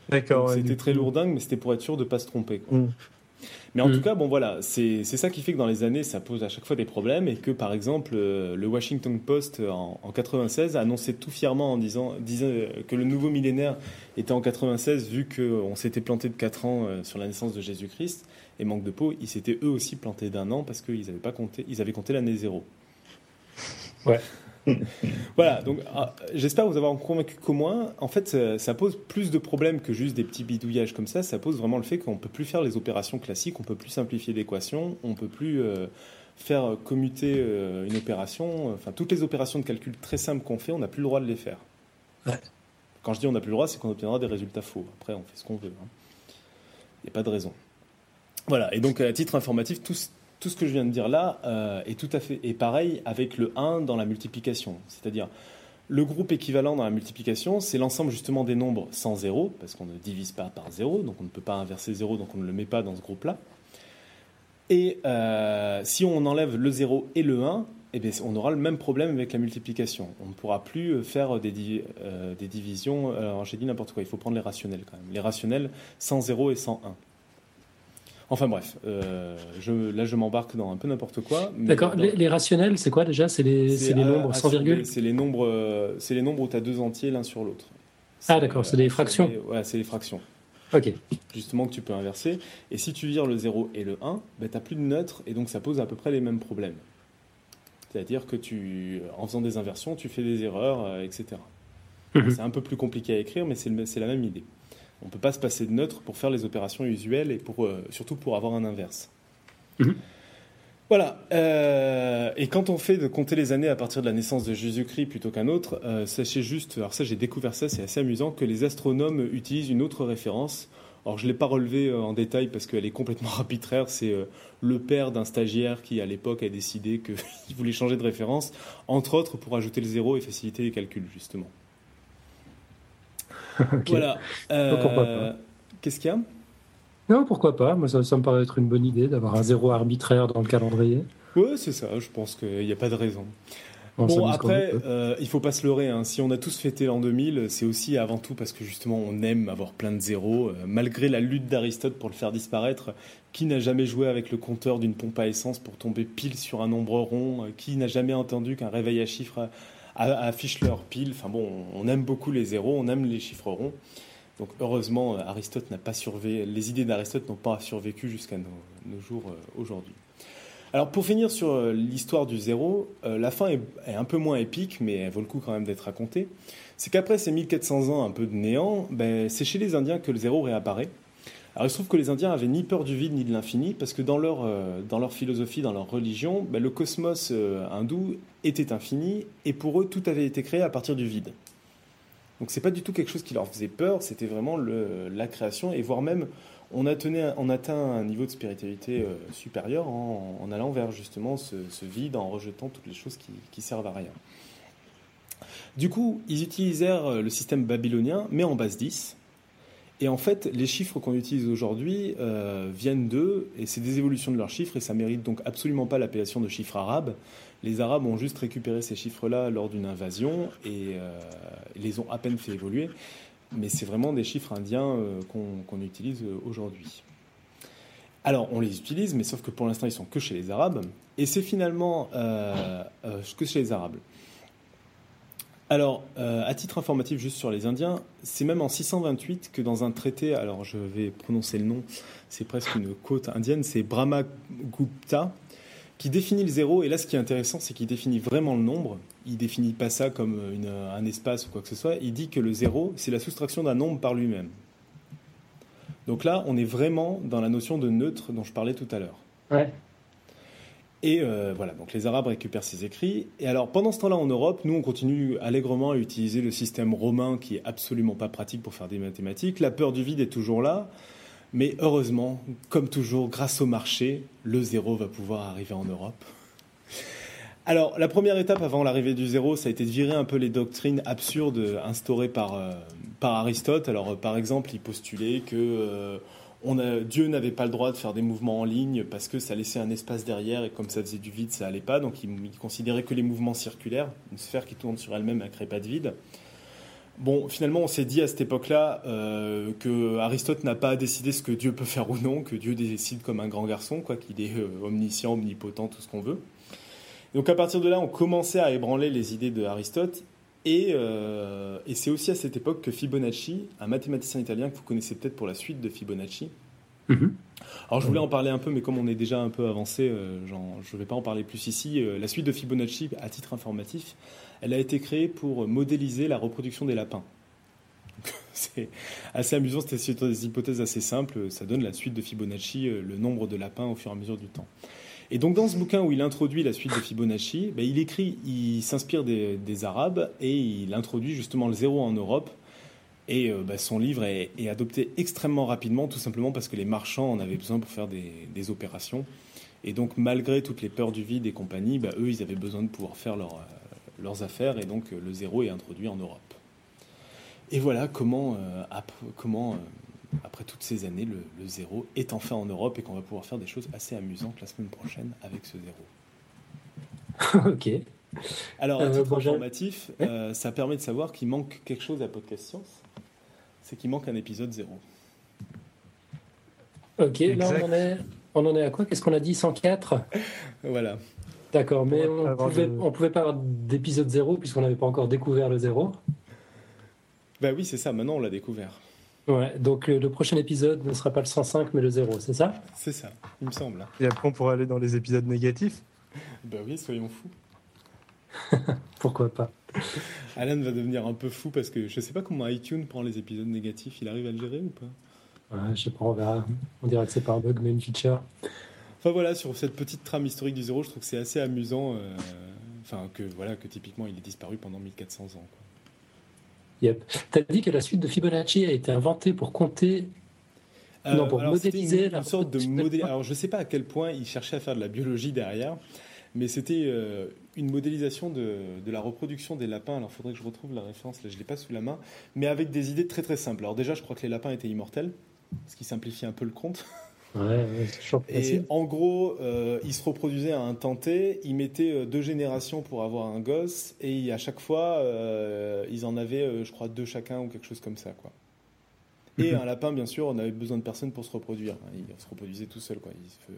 D'accord. C'était très lourdingue, mais c'était pour être sûr de ne pas se tromper. Quoi. Mm. Mais en tout mm. cas, bon voilà, c'est ça qui fait que dans les années, ça pose à chaque fois des problèmes et que par exemple, euh, le Washington Post en, en 96 a annoncé tout fièrement en disant, disant que le nouveau millénaire était en 96 vu qu'on s'était planté de 4 ans euh, sur la naissance de Jésus-Christ et manque de peau, ils s'étaient eux aussi plantés d'un an parce qu'ils avaient pas compté, ils avaient compté l'année zéro. Ouais. <laughs> voilà, donc ah, j'espère vous avoir convaincu qu'au moins, en fait, ça, pose plus de problèmes que juste des petits bidouillages comme ça. Ça pose vraiment le fait qu'on peut plus faire les opérations classiques, on peut plus simplifier d'équations, on peut plus euh, faire commuter euh, une opération. Enfin, toutes les opérations de calcul très simples qu'on fait, on n'a plus le droit de les faire. Quand je dis on n'a plus le droit, c'est qu'on obtiendra des résultats faux. Après, on fait ce qu'on veut. Il hein. n'y a pas de raison. Voilà, et donc à titre informatif, tout, tout ce que je viens de dire là euh, est tout à fait pareil avec le 1 dans la multiplication. C'est-à-dire, le groupe équivalent dans la multiplication, c'est l'ensemble justement des nombres sans zéro, parce qu'on ne divise pas par zéro, donc on ne peut pas inverser zéro, donc on ne le met pas dans ce groupe-là. Et euh, si on enlève le 0 et le 1, eh on aura le même problème avec la multiplication. On ne pourra plus faire des, euh, des divisions. Alors j'ai dit n'importe quoi, il faut prendre les rationnels quand même. Les rationnels sans 0 et sans 1. Enfin bref, euh, je, là je m'embarque dans un peu n'importe quoi. D'accord. Les, rationnels, c'est quoi déjà? C'est les, nombres sans virgule C'est les nombres, euh, c'est les nombres où tu as deux entiers l'un sur l'autre. Ah d'accord, c'est des fractions. Ouais, c'est les fractions. Ok. Justement que tu peux inverser. Et si tu vires le 0 et le 1, ben, tu n'as plus de neutre et donc ça pose à peu près les mêmes problèmes. C'est-à-dire que tu, en faisant des inversions, tu fais des erreurs, euh, etc. Mhm. C'est un peu plus compliqué à écrire, mais c'est la même idée. On ne peut pas se passer de neutre pour faire les opérations usuelles et pour, euh, surtout pour avoir un inverse. Mhm. Voilà. Euh, et quand on fait de compter les années à partir de la naissance de Jésus-Christ plutôt qu'un autre, euh, sachez juste, alors ça j'ai découvert ça, c'est assez amusant, que les astronomes utilisent une autre référence. Alors je ne l'ai pas relevé en détail parce qu'elle est complètement <laughs> arbitraire. C'est le père d'un stagiaire qui à l'époque a décidé qu'il <laughs> voulait changer de référence, entre autres pour ajouter le zéro et faciliter les calculs justement. <laughs> Voilà. Euh, qu'est-ce qu'il y a? Non, pourquoi pas Moi, ça, me paraît être une bonne idée d'avoir un zéro arbitraire dans le calendrier. Oui, c'est ça. Je pense qu'il n'y a pas de raison. Bon, après, euh, il faut pas se leurrer. Hein. Si on a tous fêté l'an 2000, c'est aussi avant tout parce que justement on aime avoir plein de zéros, euh, malgré la lutte d'Aristote pour le faire disparaître. Qui n'a jamais joué avec le compteur d'une pompe à essence pour tomber pile sur un nombre rond? Qui n'a jamais entendu qu'un réveil à chiffres affichent leur pile. Enfin bon, on aime beaucoup les zéros, on aime les chiffres ronds. Donc heureusement, Aristote n'a pas survécu, les idées d'Aristote n'ont pas survécu jusqu'à nos, jours euh, aujourd'hui. Alors pour finir sur euh, l'histoire du zéro, euh, la fin est, un peu moins épique, mais elle vaut le coup quand même d'être racontée. C'est qu'après ces 1400 ans un peu de néant, ben, c'est chez les Indiens que le zéro réapparaît. Alors il se trouve que les Indiens avaient ni peur du vide ni de l'infini, parce que dans leur, euh, dans leur philosophie, dans leur religion, ben, le cosmos euh, hindou était infini, et pour eux, tout avait été créé à partir du vide. Donc c'est pas du tout quelque chose qui leur faisait peur, c'était vraiment la création, et voire même on atteint un niveau de spiritualité euh, supérieur en, allant vers justement ce, vide, en rejetant toutes les choses qui, qui servent à rien. Du coup, ils utilisèrent le système babylonien, mais en base 10, et en fait, les chiffres qu'on utilise aujourd'hui euh, viennent d'eux, et c'est des évolutions de leurs chiffres, et ça mérite donc absolument pas l'appellation de chiffres arabes. Les Arabes ont juste récupéré ces chiffres-là lors d'une invasion, et euh, les ont à peine fait évoluer, mais c'est vraiment des chiffres indiens euh, qu'on utilise aujourd'hui. Alors, on les utilise, mais sauf que pour l'instant, ils sont que chez les Arabes, et c'est finalement que chez les Arabes. Alors, euh, à titre informatif, juste sur les Indiens, c'est même en 628 que dans un traité, alors je vais prononcer le nom, c'est presque une côte indienne, c'est Brahmagupta, qui définit le zéro. Et là, ce qui est intéressant, c'est qu'il définit vraiment le nombre. Il définit pas ça comme un espace ou quoi que ce soit. Il dit que le zéro, c'est la soustraction d'un nombre par lui-même. Donc là, on est vraiment dans la notion de neutre dont je parlais tout à l'heure. Et euh, voilà, donc les Arabes récupèrent ces écrits. Et alors, pendant ce temps-là, en Europe, nous, on continue allègrement à utiliser le système romain qui est absolument pas pratique pour faire des mathématiques. La peur du vide est toujours là. Mais heureusement, comme toujours, grâce au marché, le zéro va pouvoir arriver en Europe. Alors, la première étape avant l'arrivée du zéro, ça a été de virer un peu les doctrines absurdes instaurées par, euh, par Aristote. Alors, par exemple, il postulait que Dieu n'avait pas le droit de faire des mouvements en ligne parce que ça laissait un espace derrière et comme ça faisait du vide, ça allait pas. Donc il, il considérait que les mouvements circulaires, une sphère qui tourne sur elle-même, elle crée pas de vide. Bon, finalement, on s'est dit à cette époque-là euh, que Aristote n'a pas à décider ce que Dieu peut faire ou non, que Dieu décide comme un grand garçon, quoi, qu'il est euh, omniscient, omnipotent, tout ce qu'on veut. Donc à partir de là, on commençait à ébranler les idées de Aristote. Et, euh, et c'est aussi à cette époque que Fibonacci, un mathématicien italien que vous connaissez peut-être pour la suite de Fibonacci, Mhm. alors je voulais en parler un peu, mais comme on est déjà un peu avancé, euh, je ne vais pas en parler plus ici. Euh, la suite de Fibonacci, à titre informatif, elle a été créée pour modéliser la reproduction des lapins. <laughs> C'est assez amusant, c'était des hypothèses assez simples. Ça donne la suite de Fibonacci, euh, le nombre de lapins au fur et à mesure du temps. Et donc dans ce bouquin où il introduit la suite de Fibonacci, ben, il écrit, il s'inspire des, Arabes et il introduit justement le zéro en Europe. Et euh, bah, son livre est, adopté extrêmement rapidement, tout simplement parce que les marchands en avaient besoin pour faire des, opérations. Et donc, malgré toutes les peurs du vide et compagnie, bah, eux, ils avaient besoin de pouvoir faire euh, leurs affaires. Et donc, euh, le zéro est introduit en Europe. Et voilà comment, comment après toutes ces années, le, le zéro est enfin en Europe et qu'on va pouvoir faire des choses assez amusantes la semaine prochaine avec ce zéro. <laughs> ok. Alors, à Euh, titre informatif, euh, ça permet de savoir qu'il manque quelque chose à Podcast Science. C'est qu'il manque un épisode zéro. Ok, là on en est, on en est à quoi? Qu'est-ce qu'on a dit? 104 <laughs> Voilà. D'accord, mais On avoir pouvait, pouvait pas avoir d'épisode 0 puisqu'on n'avait pas encore découvert le 0. Bah oui, c'est ça, maintenant on l'a découvert. Ouais, donc le prochain épisode ne sera pas le 105 mais le 0, c'est ça? C'est ça, il me semble. hein. Et après, on pourra aller dans les épisodes négatifs? <laughs> Bah oui, soyons fous. <laughs> Pourquoi pas? <laughs> Alan va devenir un peu fou parce que je sais pas comment iTunes prend les épisodes négatifs. Il arrive à le gérer ou pas? Ouais, Je sais pas, on verra. On dirait que c'est pas un bug mais une feature. Enfin voilà, sur cette petite trame historique du zéro, je trouve que c'est assez amusant. euh, Enfin, que voilà, que typiquement il est disparu pendant 1400 ans. Quoi. Yep. T'as dit que la suite de Fibonacci a été inventée pour compter. Non, pour Euh, alors, c'était modéliser une, la une sorte de. Alors je sais pas à quel point il cherchait à faire de la biologie derrière, mais c'était euh, une modélisation de, de la reproduction des lapins. Alors il faudrait que je retrouve la référence, là je l'ai pas sous la main, mais avec des idées très très simples. Alors déjà, je crois que les lapins étaient immortels, ce qui simplifie un peu le compte. <laughs> Ouais, Et en gros, euh, ils se reproduisaient à un temps T, ils mettaient euh, deux générations pour avoir un gosse, et à chaque fois, euh, ils en avaient, je crois, deux chacun ou quelque chose comme ça, quoi. Et Mhm. un lapin, bien sûr, on avait besoin de personne pour se reproduire. hein. Il se reproduisait tout seul, quoi. Il,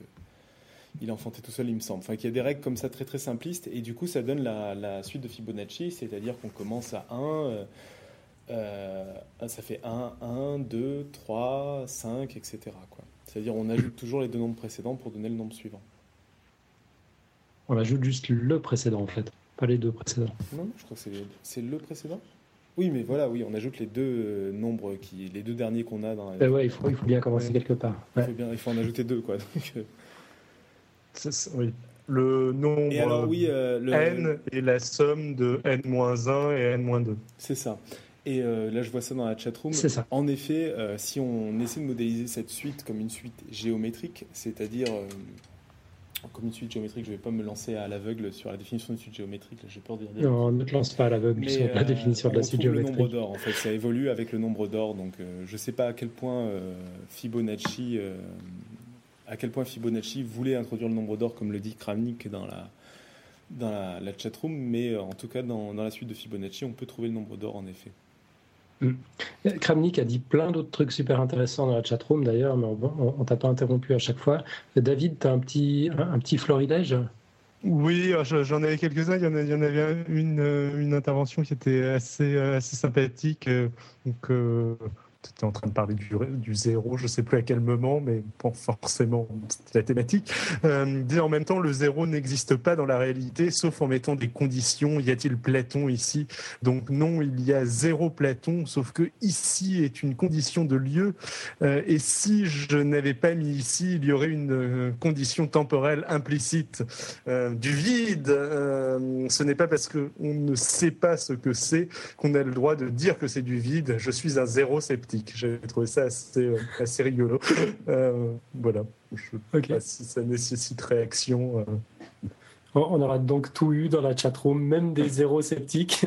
il enfantait tout seul, il me semble. Enfin, qu'il y a des règles comme ça très très simplistes, et du coup, ça donne la, la suite de Fibonacci, c'est-à-dire qu'on commence à 1, ça fait 1, 1, 2, 3, 5, etc. Quoi. C'est-à-dire on ajoute toujours les deux nombres précédents pour donner le nombre suivant. On ajoute juste le précédent en fait, pas les deux précédents. Non, je crois que c'est, c'est le précédent. Oui, mais voilà, oui, on ajoute les deux euh, nombres, qui, les deux derniers qu'on a dans la... Eh ouais, il faut, il faut bien commencer Ouais. quelque part. il, faut bien, il faut en ajouter deux, quoi. Donc, euh, C'est ça, oui. Le nombre Et alors, oui, euh, le- n est la somme de n-1 et n-2. c'est ça. Et euh, là, je vois ça dans la chatroom. Ça. En effet, euh, si on essaie de modéliser cette suite comme une suite géométrique, c'est-à-dire euh, comme une suite géométrique, je ne vais pas me lancer à l'aveugle sur la définition d'une suite géométrique, j'ai peur de dire Non, ne te lance pas à l'aveugle sur la définition de la suite trouve le nombre géométrique. d'or, en fait, ça évolue avec le nombre d'or. Donc, je ne sais pas à quel point Fibonacci, à quel point Fibonacci voulait introduire le nombre d'or, comme le dit Kramnik dans la dans la, la chatroom, mais en tout cas dans, dans la suite de Fibonacci, on peut trouver le nombre d'or en effet. Kramnik a dit plein d'autres trucs super intéressants dans la chatroom d'ailleurs, mais on, on, t'a pas interrompu à chaque fois. David, tu as un petit, un, petit florilège? Oui, euh, je- j'en avais quelques-uns. Il y en avait euh, une intervention qui était assez, euh, assez sympathique. Donc, tu étais en train de parler du, zéro, je ne sais plus à quel moment, mais bon, forcément, c'était la thématique. Euh, en même temps, le zéro n'existe pas dans la réalité, sauf en mettant des conditions. Y a-t-il Platon ici? Donc non, il y a zéro Platon, sauf que ici est une condition de lieu. Euh, et si je n'avais pas mis ici, il y aurait une euh, condition temporelle implicite euh, du vide. Ce n'est pas parce qu'on ne sait pas ce que c'est qu'on a le droit de dire que c'est du vide. Je suis un zéro sceptique. J'ai trouvé ça assez, euh, assez rigolo. Euh, voilà. Je ne sais Ok. pas si ça nécessite réaction. euh. On aura donc tout eu dans la chatroom, même des zéros sceptiques.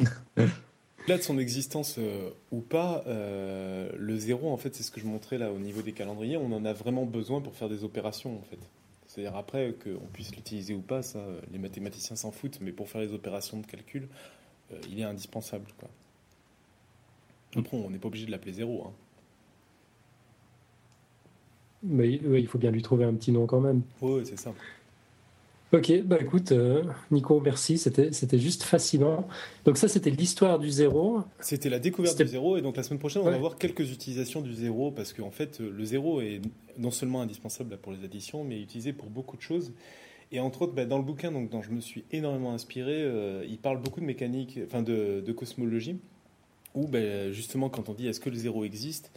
<laughs> Au-delà de son existence euh, ou pas, euh, le zéro, en fait, c'est ce que je montrais là au niveau des calendriers, on en a vraiment besoin pour faire des opérations, en fait. C'est-à-dire après qu'on puisse l'utiliser ou pas, ça, les mathématiciens s'en foutent, mais pour faire les opérations de calcul, euh, il est indispensable. Quoi. Après, on n'est pas obligé de l'appeler zéro. Hein. Mais il faut bien lui trouver un petit nom quand même. Oui, c'est ça. Ok, bah écoute, euh, Nico, merci, c'était, juste fascinant. Donc ça, c'était l'histoire du zéro. C'était la découverte du zéro, et donc la semaine prochaine, on va voir quelques utilisations du zéro, parce qu'en fait, le zéro est non seulement indispensable pour les additions, mais utilisé pour beaucoup de choses. Et entre autres, bah, dans le bouquin donc, dont je me suis énormément inspiré, euh, il parle beaucoup de mécanique, enfin de, de cosmologie, où bah, justement, quand on dit est-ce que le zéro existe,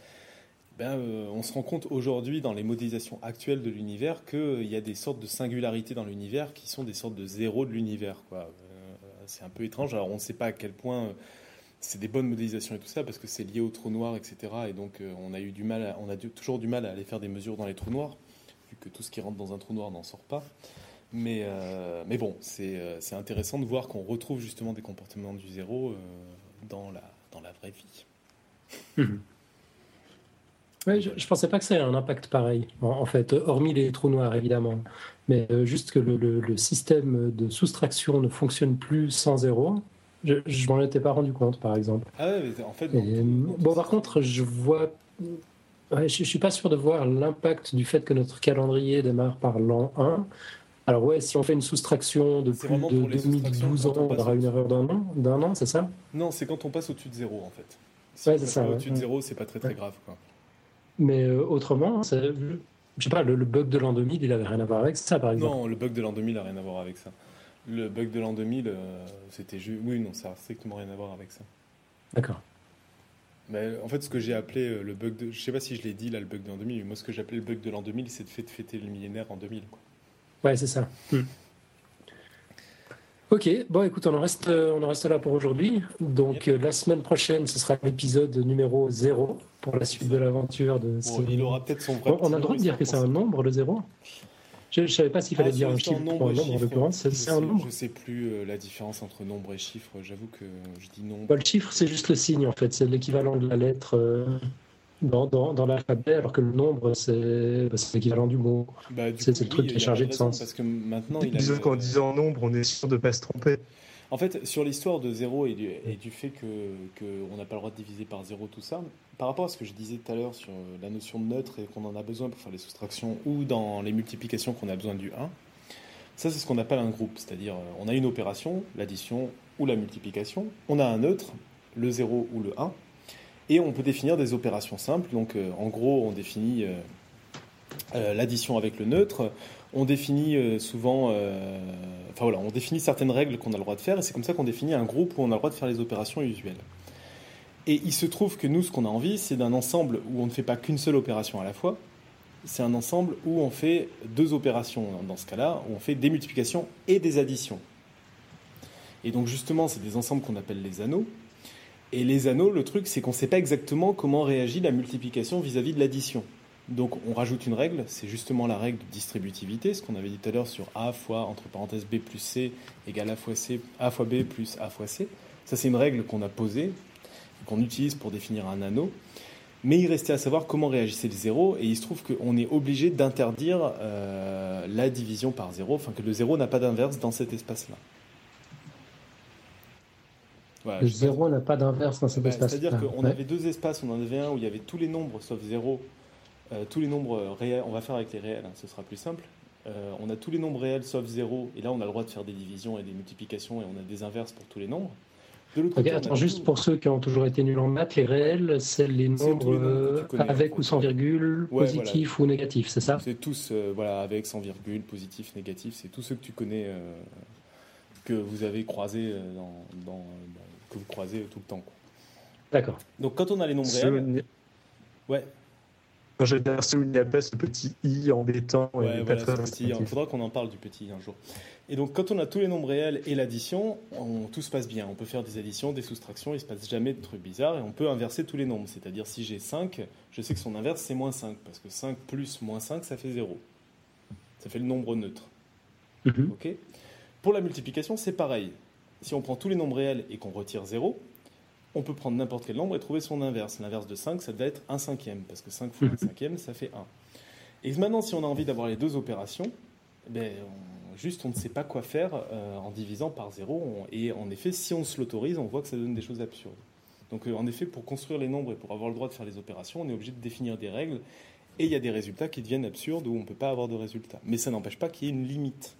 ben, euh, on se rend compte aujourd'hui, dans les modélisations actuelles de l'univers, qu'il euh, y a des sortes de singularités dans l'univers qui sont des sortes de zéros de l'univers. Euh, c'est un peu étrange. Alors, on ne sait pas à quel point c'est des bonnes modélisations et tout ça, parce que c'est lié au trou noir, etc. Et donc, on a, eu du mal on a toujours du mal à aller faire des mesures dans les trous noirs, vu que tout ce qui rentre dans un trou noir n'en sort pas. Mais bon, c'est intéressant de voir qu'on retrouve justement des comportements du zéro dans, la, dans la vraie vie. Mmh. Ouais, je ne pensais pas que ça ait un impact pareil, en, fait, hormis les trous noirs évidemment, mais euh, juste que le, système de soustraction ne fonctionne plus sans zéro. Je, ne m'en étais pas rendu compte, par exemple. Ah ouais, mais en fait. bon, par contre, je vois. je, ne suis pas sûr de voir l'impact du fait que notre calendrier démarre par l'an 1. Alors ouais, si on fait une soustraction de plus de 2012 ans, on aura une erreur d'un an, d'un an, c'est ça Non, c'est quand on passe au-dessus de zéro, en fait. Si ouais, c'est ça. Au-dessus de zéro, c'est pas très très grave, quoi. Mais euh, autrement, je sais pas, le, bug de l'an 2000, il avait rien à voir avec ça, par exemple. Non, le bug de l'an 2000 n'a rien à voir avec ça. Le bug de l'an 2000, euh, c'était juste. Oui, non, ça n'a strictement rien à voir avec ça. D'accord. Mais en fait, ce que j'ai appelé euh, le bug de. Je sais pas si je l'ai dit là, le bug de l'an 2000, mais moi, ce que j'appelais le bug de l'an 2000, c'est de fait de fêter le millénaire en 2000. Quoi. Ouais, c'est ça. Hmm. Ok, bon écoute, on en reste, on en reste là pour aujourd'hui. Donc la semaine prochaine, ce sera l'épisode numéro 0 pour la suite de l'aventure. De il aura peut-être son vrai On a le droit de dire que c'est un nombre, le 0 je ne savais pas s'il fallait ah, dire un chiffre nombre, un nombre en l'occurrence. C'est un nombre. Je ne sais plus euh, la différence entre nombre et chiffre. J'avoue que je dis nombre. Bah, le chiffre, c'est juste le signe en fait. C'est l'équivalent de la lettre. Euh, dans, dans, dans l'alphabet, alors que le nombre, c'est bah, l'équivalent du mot. Bah, c'est le truc qui est chargé de sens. Parce que maintenant, il Disons qu'en disant nombre, on est sûr de ne pas se tromper. En fait, sur l'histoire de zéro et du, et du fait qu'on que n'a pas le droit de diviser par zéro, tout ça, par rapport à ce que je disais tout à l'heure sur la notion de neutre et qu'on en a besoin pour faire les soustractions ou dans les multiplications qu'on a besoin du 1, ça c'est ce qu'on appelle un groupe. C'est-à-dire, on a une opération, l'addition ou la multiplication, on a un neutre, le 0 ou le 1, et on peut définir des opérations simples. Donc, euh, en gros, on définit euh, euh, l'addition avec le neutre. On définit souvent, on définit certaines règles qu'on a le droit de faire, et c'est comme ça qu'on définit un groupe où on a le droit de faire les opérations usuelles. Et il se trouve que nous, ce qu'on a envie, c'est d'un ensemble où on ne fait pas qu'une seule opération à la fois. C'est un ensemble où on fait deux opérations, dans ce cas-là, où on fait des multiplications et des additions. Et donc justement, c'est des ensembles qu'on appelle les anneaux. Et les anneaux, le truc, c'est qu'on ne sait pas exactement comment réagit la multiplication vis-à-vis de l'addition. Donc on rajoute une règle, c'est justement la règle de distributivité, ce qu'on avait dit tout à l'heure sur A fois, entre parenthèses, B plus C égale A fois, C, A fois B plus A fois C. Ça, c'est une règle qu'on a posée, qu'on utilise pour définir un anneau. Mais il restait à savoir comment réagissait le zéro, et il se trouve qu'on est obligé d'interdire euh, la division par zéro, enfin que le zéro n'a pas d'inverse dans cet espace-là le zéro n'a pas d'inverse dans cet espace. C'est-à-dire qu'on avait deux espaces, on en avait un où il y avait tous les nombres sauf zéro, euh, tous les nombres réels, on va faire avec les réels, hein, ce sera plus simple. Euh, on a tous les nombres réels sauf zéro, et là on a le droit de faire des divisions et des multiplications, et on a des inverses pour tous les nombres. De côté, attends, juste pour ceux qui ont toujours été nuls en maths, les réels, c'est les nombres, euh, avec ou sans virgule, positifs ou négatifs, c'est ça? C'est tous, voilà, avec, sans virgule, positif, négatif, c'est tous ceux que tu connais, que vous avez croisés dans que vous croisez tout le temps. D'accord. Donc quand on a les nombres réels. Ouais. Quand j'ai souligné ce petit i embêtant. Ouais, il faudra qu'on en parle du petit i un jour. Et donc quand on a tous les nombres réels et l'addition, tout se passe bien. On peut faire des additions, des soustractions, il ne se passe jamais de trucs bizarres et on peut inverser tous les nombres. C'est-à-dire si j'ai 5, je sais que son inverse c'est moins 5 parce que 5 plus moins 5 ça fait 0. Ça fait le nombre neutre. Mhm. Pour la multiplication, c'est pareil si on prend tous les nombres réels et qu'on retire 0, on peut prendre n'importe quel nombre et trouver son inverse. L'inverse de 5, ça doit être 1 cinquième, parce que 5 fois 1 <laughs> cinquième, ça fait 1. Et maintenant, si on a envie d'avoir les deux opérations, ben, juste on ne sait pas quoi faire euh, en divisant par 0. et en effet, si on se l'autorise, on voit que ça donne des choses absurdes. Donc euh, en effet, pour construire les nombres et pour avoir le droit de faire les opérations, on est obligé de définir des règles. Et il y a des résultats qui deviennent absurdes où on ne peut pas avoir de résultats. Mais ça n'empêche pas qu'il y ait une limite.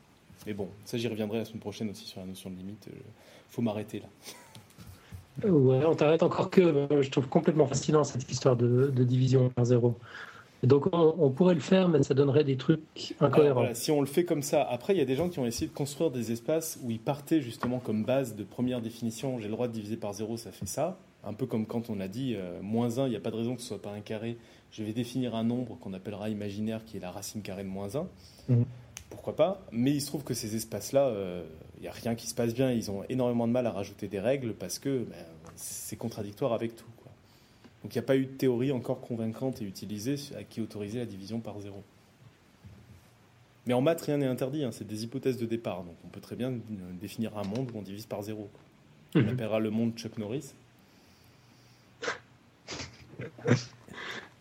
Mais bon, ça j'y reviendrai la semaine prochaine aussi sur la notion de limite. Il faut m'arrêter là. Ouais, on t'arrête encore que euh, je trouve complètement fascinant cette histoire de, division par zéro. donc on, pourrait le faire, mais ça donnerait des trucs incohérents. si on le fait comme ça, après il y a des gens qui ont essayé de construire des espaces où ils partaient justement comme base de première définition, j'ai le droit de diviser par zéro, ça fait ça. Un peu comme quand on a dit euh, moins 1, il n'y a pas de raison que ce soit pas un carré. Je vais définir un nombre qu'on appellera imaginaire qui est la racine carrée de moins 1. Mhm. Pourquoi pas Mais il se trouve que ces espaces-là, euh, il n'y a rien qui se passe bien. Ils ont énormément de mal à rajouter des règles parce que ben, c'est contradictoire avec tout. Donc il n'y a pas eu de théorie encore convaincante et utilisée qui autorisait la division par zéro. Mais en maths, rien n'est interdit, hein. c'est des hypothèses de départ. Donc on peut très bien définir un monde où on divise par zéro. On mhm. appellera le monde Chuck Norris. <laughs>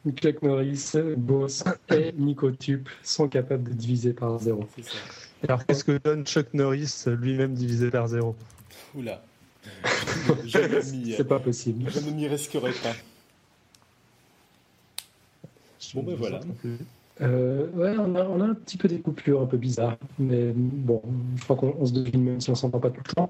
Chuck Norris, Boss et Nico Tup sont capables de diviser par zéro. Alors qu'est-ce que donne Chuck Norris lui-même divisé par zéro Oula. <laughs> C'est pas possible. Je ne m'y risquerai pas. Bon ben voilà. Euh, ouais, on a, un petit peu des coupures un peu bizarres, mais bon, je crois qu'on se devine même si on s'entend pas tout le temps.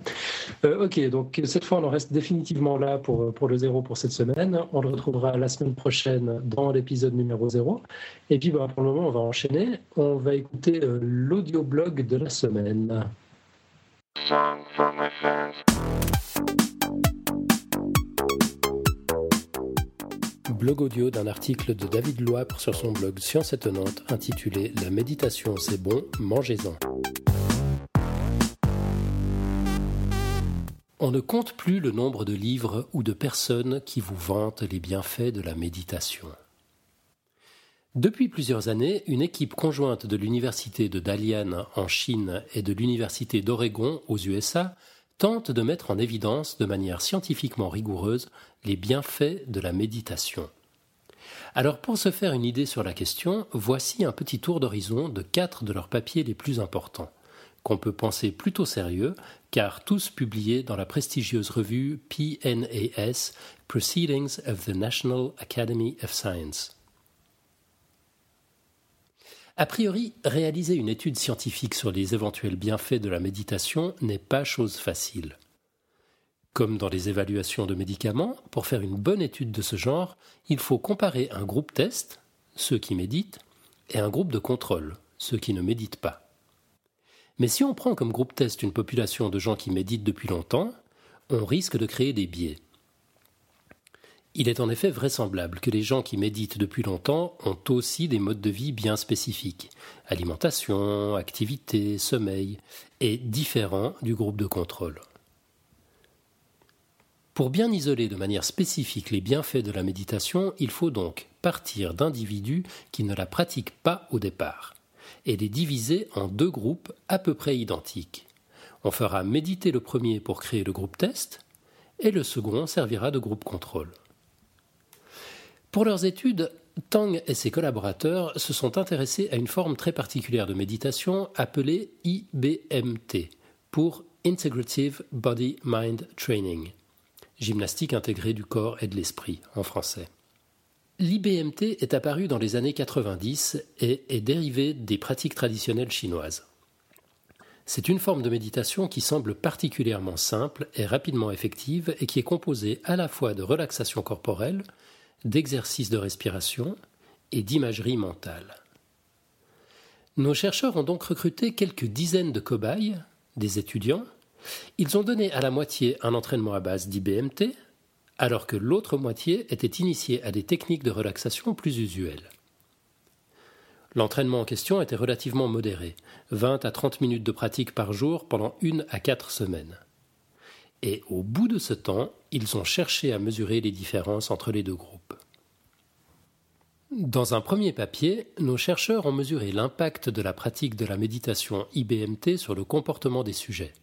Euh, ok, donc cette fois, on en reste définitivement là pour, pour le zéro pour cette semaine. On le retrouvera la semaine prochaine dans l'épisode numéro 0. Et puis, bah, pour le moment, on va enchaîner. On va écouter euh, l'audio-blog de la semaine. Blog audio d'un article de David Loire sur son blog Science étonnante intitulé La méditation c'est bon, mangez-en. On ne compte plus le nombre de livres ou de personnes qui vous vantent les bienfaits de la méditation. Depuis plusieurs années, une équipe conjointe de l'université de Dalian en Chine et de l'université d'Oregon aux USA tente de mettre en évidence de manière scientifiquement rigoureuse les bienfaits de la méditation. Alors pour se faire une idée sur la question, voici un petit tour d'horizon de quatre de leurs papiers les plus importants, qu'on peut penser plutôt sérieux, car tous publiés dans la prestigieuse revue PNAS, Proceedings of the National Academy of Science. A priori, réaliser une étude scientifique sur les éventuels bienfaits de la méditation n'est pas chose facile. Comme dans les évaluations de médicaments, pour faire une bonne étude de ce genre, il faut comparer un groupe test, ceux qui méditent, et un groupe de contrôle, ceux qui ne méditent pas. Mais si on prend comme groupe test une population de gens qui méditent depuis longtemps, on risque de créer des biais. Il est en effet vraisemblable que les gens qui méditent depuis longtemps ont aussi des modes de vie bien spécifiques, alimentation, activité, sommeil, et différents du groupe de contrôle. Pour bien isoler de manière spécifique les bienfaits de la méditation, il faut donc partir d'individus qui ne la pratiquent pas au départ, et les diviser en deux groupes à peu près identiques. On fera méditer le premier pour créer le groupe test, et le second servira de groupe contrôle. Pour leurs études, Tang et ses collaborateurs se sont intéressés à une forme très particulière de méditation appelée IBMT, pour Integrative Body Mind Training, gymnastique intégrée du corps et de l'esprit en français. L'IBMT est apparu dans les années 90 et est dérivé des pratiques traditionnelles chinoises. C'est une forme de méditation qui semble particulièrement simple et rapidement effective et qui est composée à la fois de relaxation corporelle, d'exercices de respiration et d'imagerie mentale. Nos chercheurs ont donc recruté quelques dizaines de cobayes, des étudiants. Ils ont donné à la moitié un entraînement à base d'IBMT, alors que l'autre moitié était initiée à des techniques de relaxation plus usuelles. L'entraînement en question était relativement modéré, 20 à 30 minutes de pratique par jour pendant une à quatre semaines. Et au bout de ce temps, ils ont cherché à mesurer les différences entre les deux groupes. Dans un premier papier, nos chercheurs ont mesuré l'impact de la pratique de la méditation IBMT sur le comportement des sujets.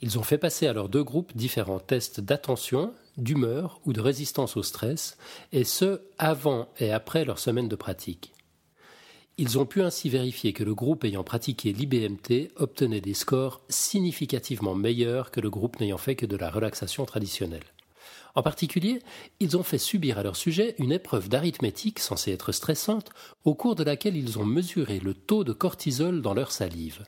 Ils ont fait passer à leurs deux groupes différents tests d'attention, d'humeur ou de résistance au stress, et ce, avant et après leur semaine de pratique. Ils ont pu ainsi vérifier que le groupe ayant pratiqué l'IBMT obtenait des scores significativement meilleurs que le groupe n'ayant fait que de la relaxation traditionnelle. En particulier, ils ont fait subir à leur sujet une épreuve d'arithmétique censée être stressante, au cours de laquelle ils ont mesuré le taux de cortisol dans leur salive.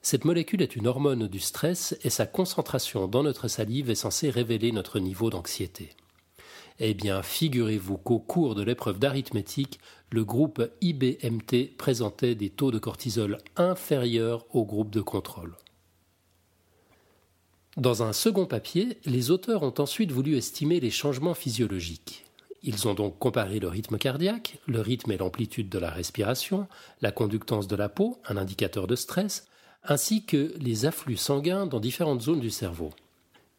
Cette molécule est une hormone du stress et sa concentration dans notre salive est censée révéler notre niveau d'anxiété. Eh bien, figurez-vous qu'au cours de l'épreuve d'arithmétique, le groupe IBMT présentait des taux de cortisol inférieurs au groupe de contrôle. Dans un second papier, les auteurs ont ensuite voulu estimer les changements physiologiques. Ils ont donc comparé le rythme cardiaque, le rythme et l'amplitude de la respiration, la conductance de la peau, un indicateur de stress, ainsi que les afflux sanguins dans différentes zones du cerveau.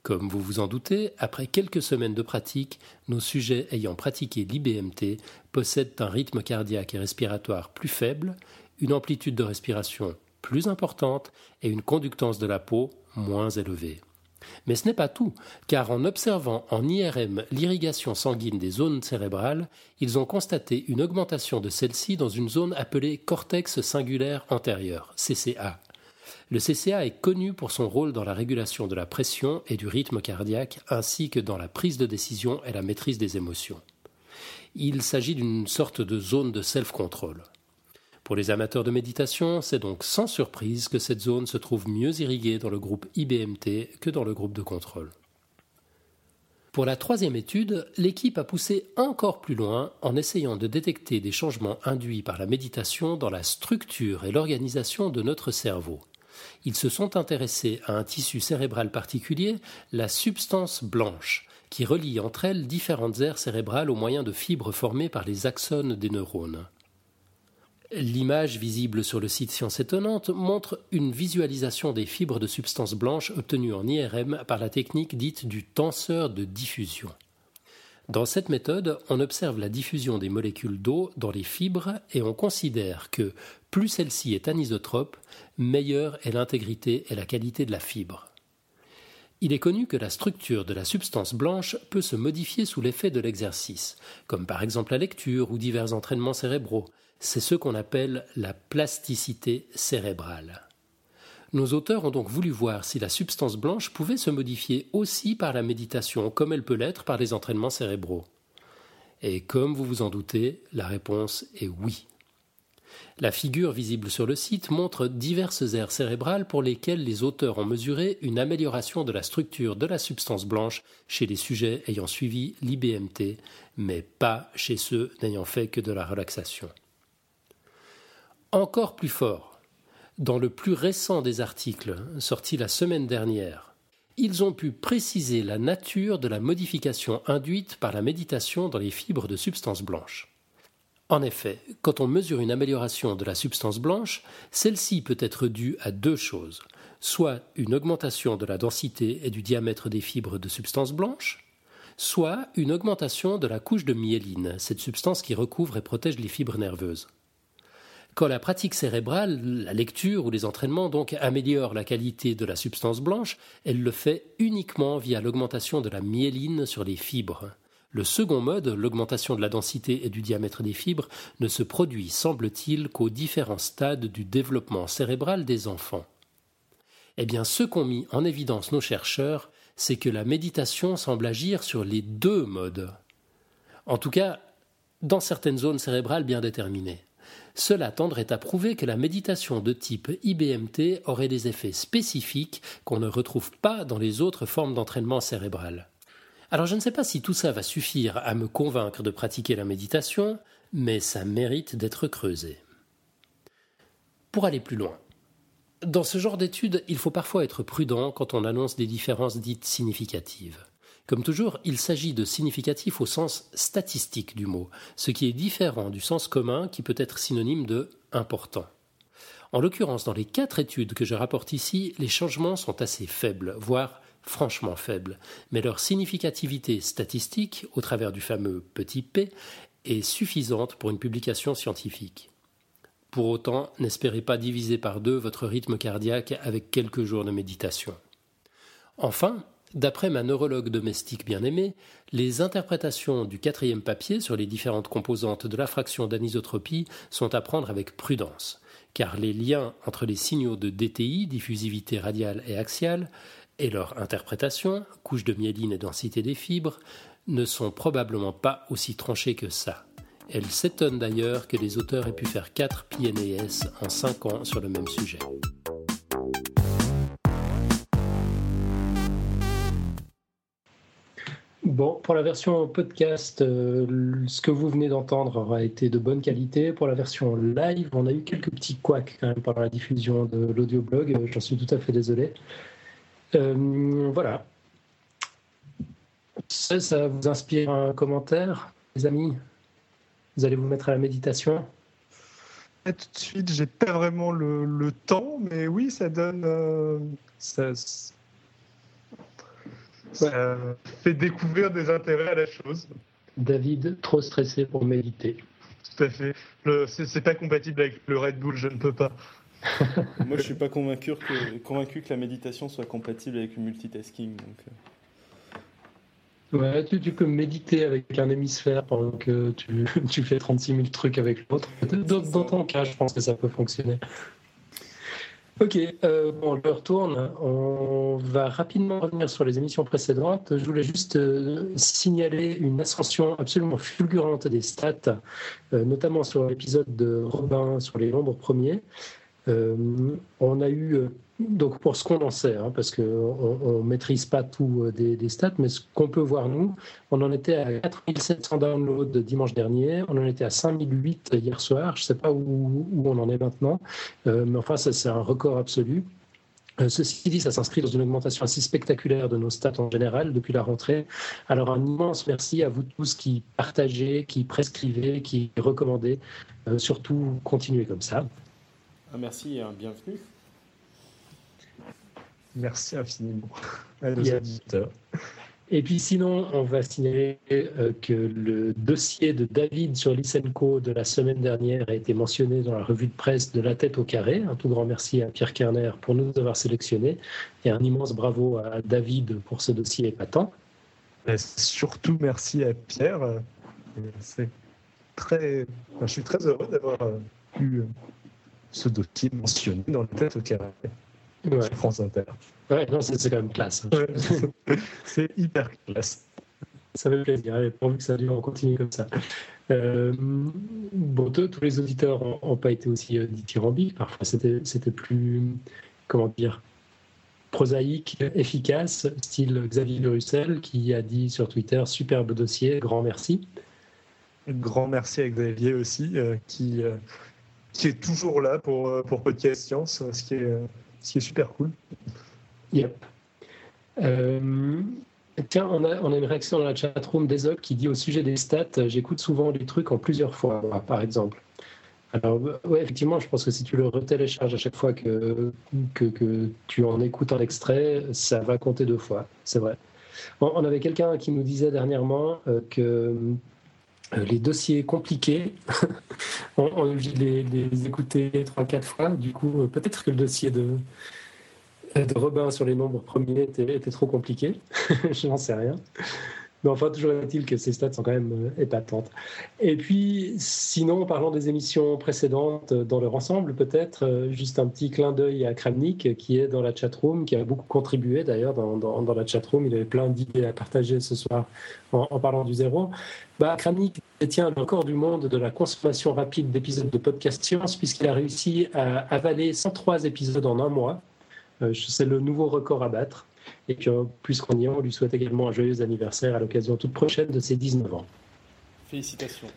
Comme vous vous en doutez, après quelques semaines de pratique, nos sujets ayant pratiqué l'IBMT possèdent un rythme cardiaque et respiratoire plus faible, une amplitude de respiration plus importante et une conductance de la peau moins élevée. Mais ce n'est pas tout, car en observant en IRM l'irrigation sanguine des zones cérébrales, ils ont constaté une augmentation de celle-ci dans une zone appelée cortex singulaire antérieur, CCA. Le CCA est connu pour son rôle dans la régulation de la pression et du rythme cardiaque, ainsi que dans la prise de décision et la maîtrise des émotions. Il s'agit d'une sorte de zone de self-control. Pour les amateurs de méditation, c'est donc sans surprise que cette zone se trouve mieux irriguée dans le groupe IBMT que dans le groupe de contrôle. Pour la troisième étude, l'équipe a poussé encore plus loin en essayant de détecter des changements induits par la méditation dans la structure et l'organisation de notre cerveau. Ils se sont intéressés à un tissu cérébral particulier, la substance blanche, qui relie entre elles différentes aires cérébrales au moyen de fibres formées par les axones des neurones. L'image visible sur le site Science Étonnante montre une visualisation des fibres de substance blanche obtenues en IRM par la technique dite du tenseur de diffusion. Dans cette méthode, on observe la diffusion des molécules d'eau dans les fibres et on considère que plus celle-ci est anisotrope, meilleure est l'intégrité et la qualité de la fibre. Il est connu que la structure de la substance blanche peut se modifier sous l'effet de l'exercice, comme par exemple la lecture ou divers entraînements cérébraux, c'est ce qu'on appelle la plasticité cérébrale. Nos auteurs ont donc voulu voir si la substance blanche pouvait se modifier aussi par la méditation, comme elle peut l'être par les entraînements cérébraux. Et comme vous vous en doutez, la réponse est oui. La figure visible sur le site montre diverses aires cérébrales pour lesquelles les auteurs ont mesuré une amélioration de la structure de la substance blanche chez les sujets ayant suivi l'IBMT, mais pas chez ceux n'ayant fait que de la relaxation. Encore plus fort, dans le plus récent des articles, sorti la semaine dernière, ils ont pu préciser la nature de la modification induite par la méditation dans les fibres de substance blanche. En effet, quand on mesure une amélioration de la substance blanche, celle-ci peut être due à deux choses, soit une augmentation de la densité et du diamètre des fibres de substance blanche, soit une augmentation de la couche de myéline, cette substance qui recouvre et protège les fibres nerveuses. Quand la pratique cérébrale, la lecture ou les entraînements donc améliorent la qualité de la substance blanche, elle le fait uniquement via l'augmentation de la myéline sur les fibres. Le second mode, l'augmentation de la densité et du diamètre des fibres, ne se produit, semble-t-il, qu'aux différents stades du développement cérébral des enfants. Eh bien, ce qu'ont mis en évidence nos chercheurs, c'est que la méditation semble agir sur les deux modes. En tout cas, dans certaines zones cérébrales bien déterminées. Cela tendrait à prouver que la méditation de type IBMT aurait des effets spécifiques qu'on ne retrouve pas dans les autres formes d'entraînement cérébral. Alors je ne sais pas si tout ça va suffire à me convaincre de pratiquer la méditation, mais ça mérite d'être creusé. Pour aller plus loin, dans ce genre d'études, il faut parfois être prudent quand on annonce des différences dites significatives. Comme toujours, il s'agit de significatif au sens statistique du mot, ce qui est différent du sens commun qui peut être synonyme de important. En l'occurrence, dans les quatre études que je rapporte ici, les changements sont assez faibles, voire franchement faibles, mais leur significativité statistique, au travers du fameux petit p, est suffisante pour une publication scientifique. Pour autant, n'espérez pas diviser par deux votre rythme cardiaque avec quelques jours de méditation. Enfin, d'après ma neurologue domestique bien-aimée, les interprétations du quatrième papier sur les différentes composantes de la fraction d'anisotropie sont à prendre avec prudence, car les liens entre les signaux de DTI, diffusivité radiale et axiale, et leur interprétation, couche de myéline et densité des fibres, ne sont probablement pas aussi tranchés que ça. Elle s'étonne d'ailleurs que les auteurs aient pu faire 4 PNAS en 5 ans sur le même sujet. Bon, pour la version podcast, euh, ce que vous venez d'entendre aura été de bonne qualité. Pour la version live, on a eu quelques petits couacs quand même pendant la diffusion de l'audioblog. Euh, j'en suis tout à fait désolé. Euh, voilà. Ça, ça vous inspire un commentaire, les amis? Vous allez vous mettre à la méditation? Tout de suite, j'ai pas vraiment le, temps, mais oui, ça donne. Euh, ça, fait découvrir des intérêts à la chose. David, trop stressé pour méditer. Tout à fait. C'est pas compatible avec le Red Bull, je ne peux pas. Moi, je suis pas convaincu que, la méditation soit compatible avec le multitasking. Euh. Tu, peux méditer avec un hémisphère pendant que tu, <laughs> fais 36 000 trucs avec l'autre. Dans, ton cas, je pense que ça peut fonctionner. Ok, euh, bon, je retourne. On va rapidement revenir sur les émissions précédentes. Je voulais juste euh, signaler une ascension absolument fulgurante des stats, euh, notamment sur l'épisode de Robin sur les nombres premiers. Euh, on a eu, euh, donc pour ce qu'on en sait, hein, parce qu'on ne maîtrise pas tout euh, des, stats, mais ce qu'on peut voir nous, on en était à 4700 downloads dimanche dernier, on en était à 5008 hier soir, je ne sais pas où, on en est maintenant, mais enfin ça c'est un record absolu. Ceci dit, ça s'inscrit dans une augmentation assez spectaculaire de nos stats en général depuis la rentrée. Alors un immense merci à vous tous qui partagez, qui prescrivez, qui recommandez. surtout, continuez comme ça. Un merci et un bienvenue. Merci infiniment à nos Et puis sinon, on va signaler euh, que le dossier de David sur Lysenko de la semaine dernière a été mentionné dans la revue de presse de La tête au carré. Un tout grand merci à Pierre Kerner pour nous avoir sélectionnés et un immense bravo à David pour ce dossier épatant. Et surtout merci à Pierre. C'est très, je suis très heureux d'avoir pu ce dossier mentionné dans le tête au carré ouais. France Inter. Ouais, non, c'est quand même classe. Hein. <laughs> c'est hyper classe. Ça fait plaisir. Allez, pourvu que ça dure, on continue comme ça. Euh, bon, tous les auditeurs n'ont pas été aussi euh, dithyrambiques. Parfois, c'était plus, comment dire, prosaïque, efficace, style Xavier Le Russel, qui a dit sur Twitter superbe dossier, grand merci. Grand merci à Xavier aussi, euh, qui, euh, qui est toujours là pour, euh, pour Podcast Science, ce qui est, euh, ce qui est super cool. Yep. Euh, tiens, on a, on a, une réaction dans la chatroom d'Ezok qui dit au sujet des stats, j'écoute souvent les trucs en plusieurs fois, par exemple. Alors, ouais, effectivement, je pense que si tu le retélécharges à chaque fois que, que, que tu en écoutes un extrait, ça va compter deux fois, c'est vrai. On, avait quelqu'un qui nous disait dernièrement que euh, les dossiers compliqués, <laughs> on, on les, les écouter trois, quatre fois. Du coup, euh, peut-être que le dossier de, Robin sur les nombres premiers était trop compliqué. <laughs> Je n'en sais rien. Mais enfin, toujours est-il que ces stats sont quand même euh, épatantes. Et puis, sinon, parlant des émissions précédentes euh, dans leur ensemble, peut-être euh, juste un petit clin d'œil à Kramnik qui est dans la chatroom, qui a beaucoup contribué d'ailleurs dans, dans, dans, la chatroom. Il avait plein d'idées à partager ce soir en, parlant du zéro. Bah, Kramnik détient le record du monde de la consommation rapide d'épisodes de podcast science puisqu'il a réussi à avaler 103 épisodes en un mois. C'est le nouveau record à battre. Et puis, puisqu'on y est, on lui souhaite également un joyeux anniversaire à l'occasion toute prochaine de ses 19 ans. Félicitations.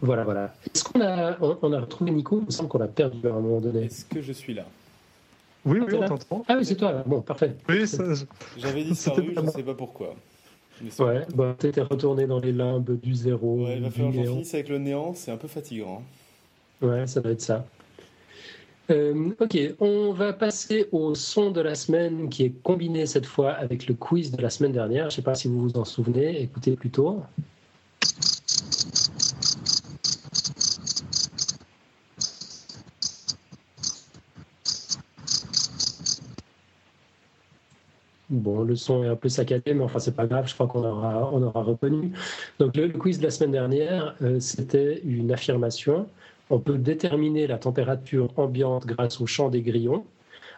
Voilà, voilà. Est-ce qu'on a, on, a retrouvé Nico Il me semble qu'on l'a perdu à un moment donné. Est-ce que je suis là? Oui, oui, on t'entend. Ah oui, c'est toi. Bon, parfait. Oui, J'avais disparu, je ne sais pas pourquoi. Ouais, bah, t'étais retourné dans les limbes du zéro. Ouais, il va falloir que je finisse avec le néant, c'est un peu fatigant. Ouais, ça doit être ça. Euh, ok, on va passer au son de la semaine qui est combiné cette fois avec le quiz de la semaine dernière. Je ne sais pas si vous vous en souvenez, écoutez plutôt. Bon, le son est un peu saccadé, mais enfin, c'est pas grave, je crois qu'on aura, on aura reconnu. Donc, le, quiz de la semaine dernière, euh, c'était une affirmation. On peut déterminer la température ambiante grâce au champ des grillons.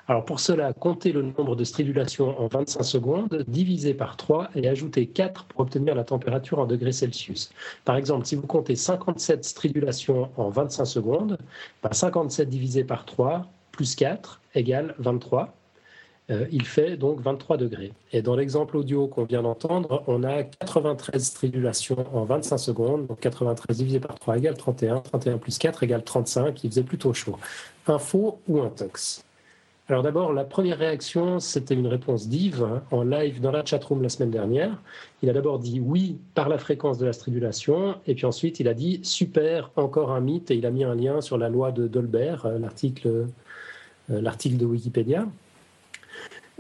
Alors, pour cela, comptez le nombre de stridulations en 25 secondes, divisé par 3 et ajoutez 4 pour obtenir la température en degrés Celsius. Par exemple, si vous comptez 57 stridulations en 25 secondes, 57 bah, divisé par 3 plus 4 égale 23. Euh, il fait donc 23 degrés. Et dans l'exemple audio qu'on vient d'entendre, on a 93 stridulations en 25 secondes. Donc 93 divisé par 3 égale 31. 31 plus 4 égale 35. Il faisait plutôt chaud. Un faux ou un tox alors d'abord, la première réaction, c'était une réponse d'Yves hein, en live dans la chatroom la semaine dernière. Il a d'abord dit oui par la fréquence de la stridulation, et puis ensuite il a dit super, encore un mythe, et il a mis un lien sur la loi de Dolbert, euh, l'article l'article de Wikipédia.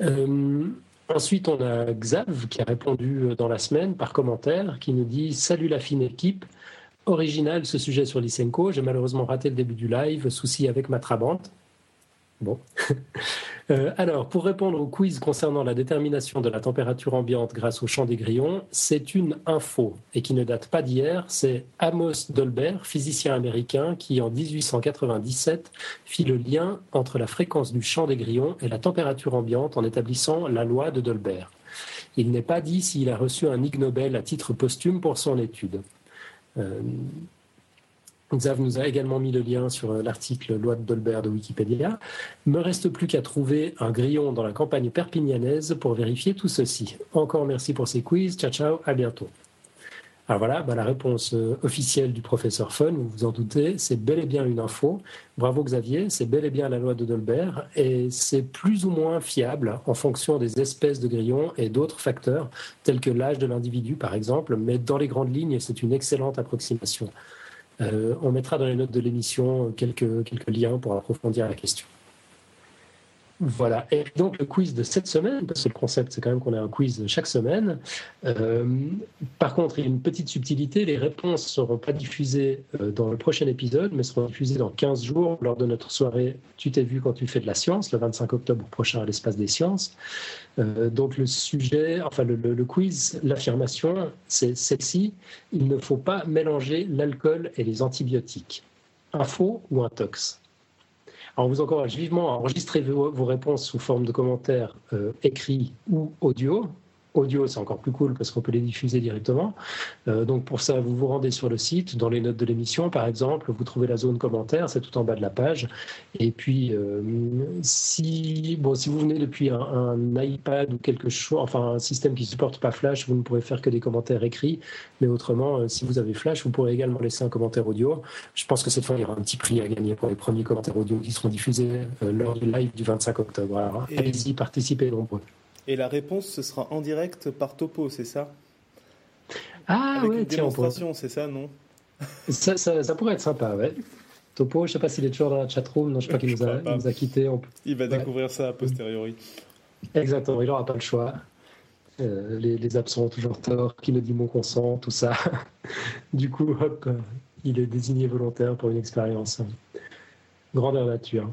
Euh, ensuite, on a Xav qui a répondu euh, dans la semaine par commentaire, qui nous dit Salut la fine équipe. Original ce sujet sur Lysenko. J'ai malheureusement raté le début du live, souci avec ma trabante. Bon. <laughs> Euh, alors, pour répondre au quiz concernant la détermination de la température ambiante grâce au champ des grillons, c'est une info et qui ne date pas d'hier. C'est Amos Dolbert, physicien américain, qui en 1897 fit le lien entre la fréquence du champ des grillons et la température ambiante en établissant la loi de Dolbert. Il n'est pas dit s'il a reçu un Ig Nobel à titre posthume pour son étude. Euh, Xav nous a également mis le lien sur euh, l'article Loi de Dolbert de Wikipédia. Me reste plus qu'à trouver un grillon dans la campagne perpignanaise pour vérifier tout ceci. Encore merci pour ces quiz. Ciao, ciao, à bientôt. Alors voilà, bah, la réponse euh, officielle du professeur Fun, vous vous en doutez, c'est bel et bien une info. Bravo Xavier, c'est bel et bien la loi de Dolbert et c'est plus ou moins fiable en fonction des espèces de grillons et d'autres facteurs tels que l'âge de l'individu par exemple, mais dans les grandes lignes, c'est une excellente approximation. Euh, on mettra dans les notes de l'émission quelques, quelques liens pour approfondir la question. Voilà. Et donc le quiz de cette semaine, parce que le concept c'est quand même qu'on a un quiz chaque semaine. Euh, par contre, il y a une petite subtilité. Les réponses ne seront pas diffusées euh, dans le prochain épisode, mais seront diffusées dans 15 jours lors de notre soirée Tu t'es vu quand tu fais de la science, le 25 octobre prochain à l'espace des sciences. Euh, donc le sujet, enfin le, quiz, l'affirmation, c'est celle-ci. Il ne faut pas mélanger l'alcool et les antibiotiques. Un faux ou un tox? On vous encourage vivement à enregistrer vos, réponses sous forme de commentaires euh, écrits ou audio audio, c'est encore plus cool parce qu'on peut les diffuser directement. Euh, donc pour ça, vous vous rendez sur le site, dans les notes de l'émission par exemple, vous trouvez la zone commentaire, c'est tout en bas de la page. Et puis euh, si, bon, si vous venez depuis un, iPad ou quelque chose, enfin un système qui ne supporte pas Flash, vous ne pourrez faire que des commentaires écrits. Mais autrement, euh, si vous avez Flash, vous pourrez également laisser un commentaire audio. Je pense que cette fois, il y aura un petit prix à gagner pour les premiers commentaires audio qui seront diffusés lors du live du 25 octobre. Alors, allez-y, participez nombreux. Et la réponse, ce sera en direct par Topo, c'est ça? Ah Avec ouais, une démonstration, c'est ça, non? Ça, ça, pourrait être sympa, ouais. Topo, je sais pas s'il est toujours dans la chatroom, non, je crois <laughs> qu'il nous, a, nous a quittés. Il va découvrir ça a posteriori. Exactement, il n'aura pas le choix. Euh, les, les, absents ont toujours tort, qui me dit mon consent, tout ça. <laughs> du coup, hop, il est désigné volontaire pour une expérience. Grandeur nature.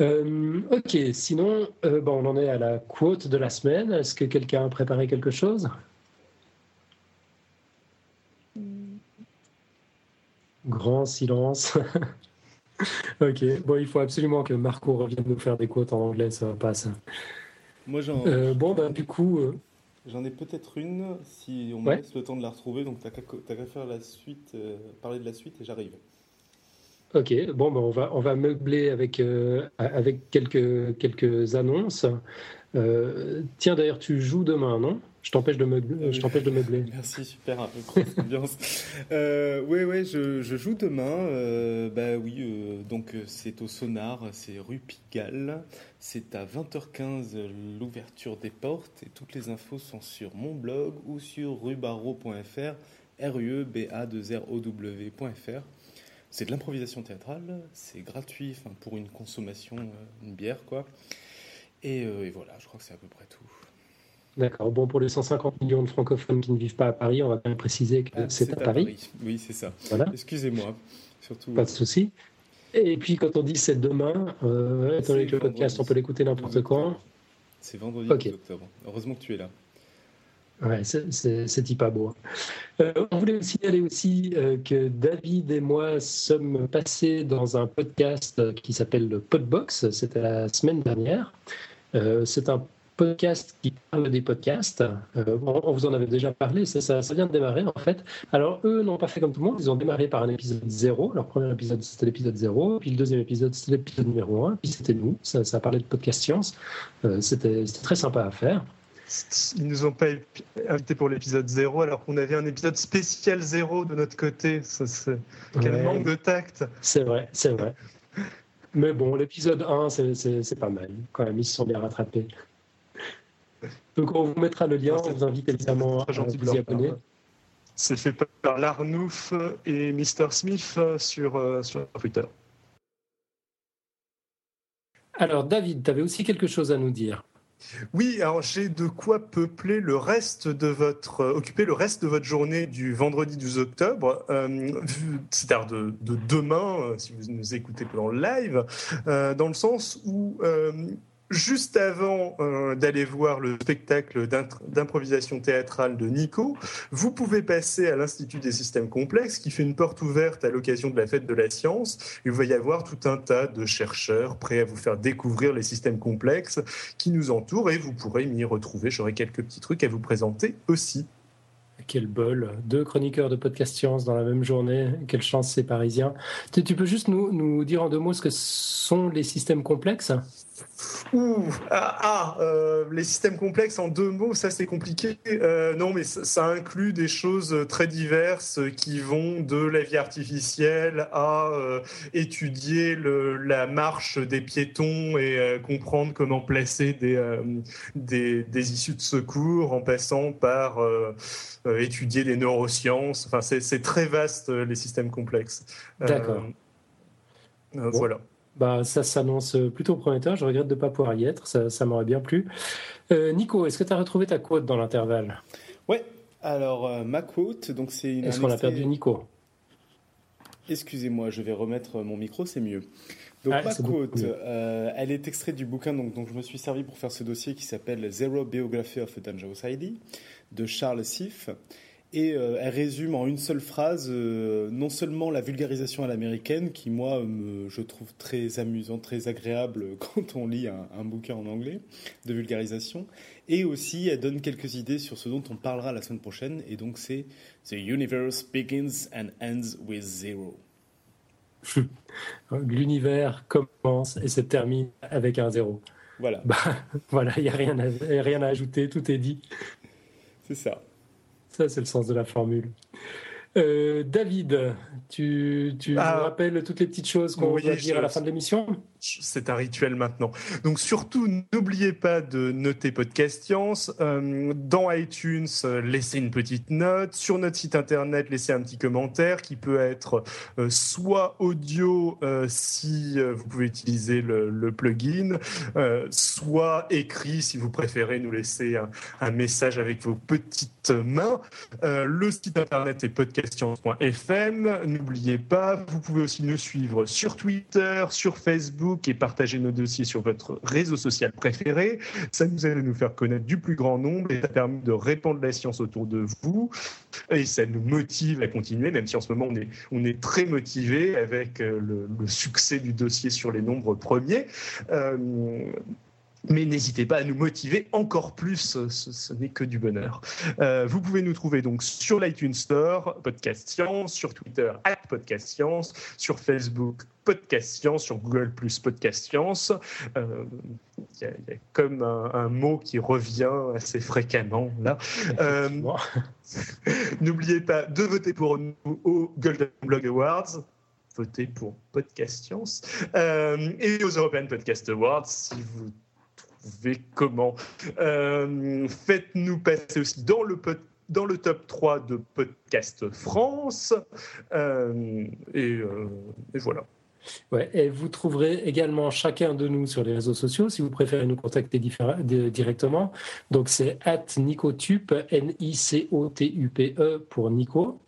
Euh, ok, sinon, euh, bon, on en est à la quote de la semaine. Est-ce que quelqu'un a préparé quelque chose? Grand silence. <laughs> ok, bon, il faut absolument que Marco revienne nous faire des quotes en anglais, ça va pas ça. Moi, j'en. Euh, bon, ben, du coup. J'en ai peut-être une, si on me laisse le temps de la retrouver, donc t'as qu'à faire la suite, parler de la suite et j'arrive. Ok, bon, ben on, va, on va meubler avec, euh, avec quelques, quelques annonces. Euh, tiens, d'ailleurs, tu joues demain, non? Je t'empêche de, meubler, je t'empêche de meubler. <laughs> Merci, super, peu ambiance. <laughs> euh, oui, ouais, je, je, joue demain. Euh, bah oui, donc c'est au Sonar, c'est rue Pigalle. C'est à 20h15 l'ouverture des portes et toutes les infos sont sur mon blog ou sur rubarro.fr, r u e b a 2 r o w.fr. C'est de l'improvisation théâtrale, c'est gratuit pour une consommation, euh, une bière, quoi. Euh, et, voilà, je crois que c'est à peu près tout. D'accord. Bon, pour les 150 millions de francophones qui ne vivent pas à Paris, on va même préciser que ah, c'est à, Paris. Oui, c'est ça. Excusez-moi. Surtout. Pas de souci. Et puis, quand on dit c'est demain, euh, étant donné que le podcast, on peut l'écouter n'importe quand. C'est vendredi Ok. 12 octobre. Heureusement que tu es là. Ouais, c'est- pas beau. Euh, on voulait signaler aussi euh, que David et moi sommes passés dans un podcast qui s'appelle le Podbox. C'était la semaine dernière. Euh, c'est un podcast qui parle des podcasts. Euh, on, on vous en avait déjà parlé, ça, vient de démarrer en fait. Alors eux n'ont pas fait comme tout le monde, ils ont démarré par un épisode zéro. Leur premier épisode c'était l'épisode zéro, puis le deuxième épisode c'était l'épisode numéro un, puis c'était nous. Ça, ça parlait de podcast science. Euh, c'était très sympa à faire. Ils nous ont pas invités pour l'épisode 0 alors qu'on avait un épisode spécial 0 de notre côté. Ça, c'est- Quel Ouais. manque de tact. C'est vrai, c'est vrai. Mais bon, l'épisode 1, c'est- c'est c'est pas mal. Quand même, ils se sont bien rattrapés. Donc, on vous mettra le lien. On vous invite évidemment à vous y abonner. C'est fait par Larnouf et Mr. Smith euh, sur, euh, sur Twitter. Alors, David, tu avais aussi quelque chose à nous dire. Oui, alors j'ai de quoi peupler le reste de votre, euh, occuper le reste de votre journée du vendredi 12 octobre, euh, c'est-à-dire de, de demain, euh, si vous nous écoutez pendant le live, dans le sens où juste avant euh, d'aller voir le spectacle d'improvisation théâtrale de Nico, vous pouvez passer à l'Institut des systèmes complexes qui fait une porte ouverte à l'occasion de la fête de la science. Il va y avoir tout un tas de chercheurs prêts à vous faire découvrir les systèmes complexes qui nous entourent et vous pourrez m'y retrouver. J'aurai quelques petits trucs à vous présenter aussi. Quel bol. Deux chroniqueurs de podcast science dans la même journée. Quelle chance, ces Parisiens. Tu, tu peux juste nous, nous dire en deux mots ce que sont les systèmes complexes? Ouh, ah, ah, euh, les systèmes complexes en deux mots, ça c'est compliqué. Euh, non, mais ça, ça inclut des choses très diverses qui vont de la vie artificielle à euh, étudier le- la marche des piétons et euh, comprendre comment placer des, euh, des, des issues de secours en passant par euh, euh, étudier les neurosciences. Enfin, c'est très vaste euh, les systèmes complexes. Euh, D'accord. euh, Bon. Voilà. Bah, Ça s'annonce plutôt prometteur. Je regrette de ne pas pouvoir y être. Ça, ça m'aurait bien plu. Euh, Nico, est-ce que tu as retrouvé ta quote dans l'intervalle? Ouais. Alors, euh, ma quote, donc c'est une. Est-ce qu'on a perdu Nico? Excusez-moi, je vais remettre mon micro, c'est mieux. Donc Ah, ma quote, euh, elle est extraite du bouquin donc, dont je me suis servi pour faire ce dossier qui s'appelle Zero Biography of a Dangerous ID de Charles Siff. Et euh, elle résume en une seule phrase euh, non seulement la vulgarisation à l'américaine, qui moi me, je trouve très amusant, très agréable <laughs> quand on lit un, un bouquin en anglais de vulgarisation, et aussi elle donne quelques idées sur ce dont on parlera la semaine prochaine, et donc c'est The universe begins and ends with zero. <laughs> L'univers commence et se termine avec un zéro. Voilà, Bah, <laughs> voilà, il n'y a rien à, y a rien à ajouter, tout est dit. c'est ça. Ça, c'est le sens de la formule. Euh, David, tu, tu Ah. nous rappelles toutes les petites choses qu'on doit je- dire à la fin de l'émission? C'est un rituel maintenant. Donc surtout, n'oubliez pas de noter Podcast. Euh, dans iTunes, euh, laissez une petite note. Sur notre site internet, laissez un petit commentaire qui peut être euh, soit audio si vous pouvez utiliser le, plugin, soit écrit si vous préférez nous laisser un, message avec vos petites mains. Le site internet est podcastscience.fm. N'oubliez pas, vous pouvez aussi nous suivre sur Twitter, sur Facebook et partager nos dossiers sur votre réseau social préféré. Ça nous aide à nous faire connaître du plus grand nombre et ça permet de répandre la science autour de vous. Et ça nous motive à continuer, même si en ce moment on est, on est très motivé avec euh, le, le succès du dossier sur les nombres premiers. Euh, mais n'hésitez pas à nous motiver encore plus, ce, ce n'est que du bonheur. Euh, vous pouvez nous trouver donc sur l'iTunes Store, Podcast Science, sur Twitter, at Podcast Science, sur Facebook, Podcast Science, sur Google Plus Podcast Science. Euh, Il y, a- il y a comme un, un mot qui revient assez fréquemment là. Euh. <laughs> N'oubliez pas de voter pour nous aux Golden Blog Awards. Votez pour Podcast Science. Euh, et aux European Podcast Awards, si vous trouvez comment. Euh, Faites-nous passer aussi dans le, dans le top 3 de Podcast France. Euh, et, euh, et voilà. Ouais, et vous trouverez également chacun de nous sur les réseaux sociaux si vous préférez nous contacter directement. Donc c'est at Nicotup, N-I-C-O-T-U-P-E pour Nico,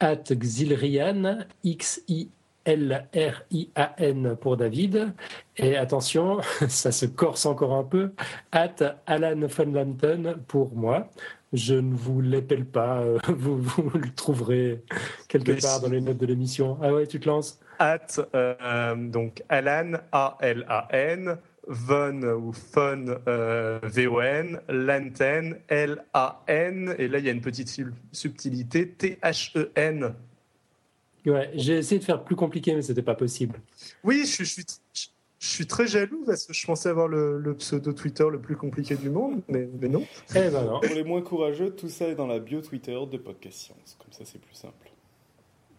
at Xilrian, X-I L-R-I-A-N pour David. Et attention, <laughs> ça se corse encore un peu, at Alan Funlanton pour moi. Je ne vous l'épelle pas, euh, <laughs> vous, vous, le trouverez quelque part dans les notes de l'émission. Ah ouais, tu te lances At, euh, donc Alan, A-L-A-N, Von ou Fun, euh, V-O-N, Lanten, L-A-N, et là il y a une petite subtilité, T-H-E-N. Ouais, j'ai essayé de faire plus compliqué, mais c'était pas possible. Oui, je, suis, je suis très jaloux parce que je pensais avoir le, pseudo Twitter le plus compliqué du monde, mais, mais non. Eh ben non. Pour les moins courageux, tout ça est dans la bio Twitter de Podcast Science. Comme ça, c'est plus simple.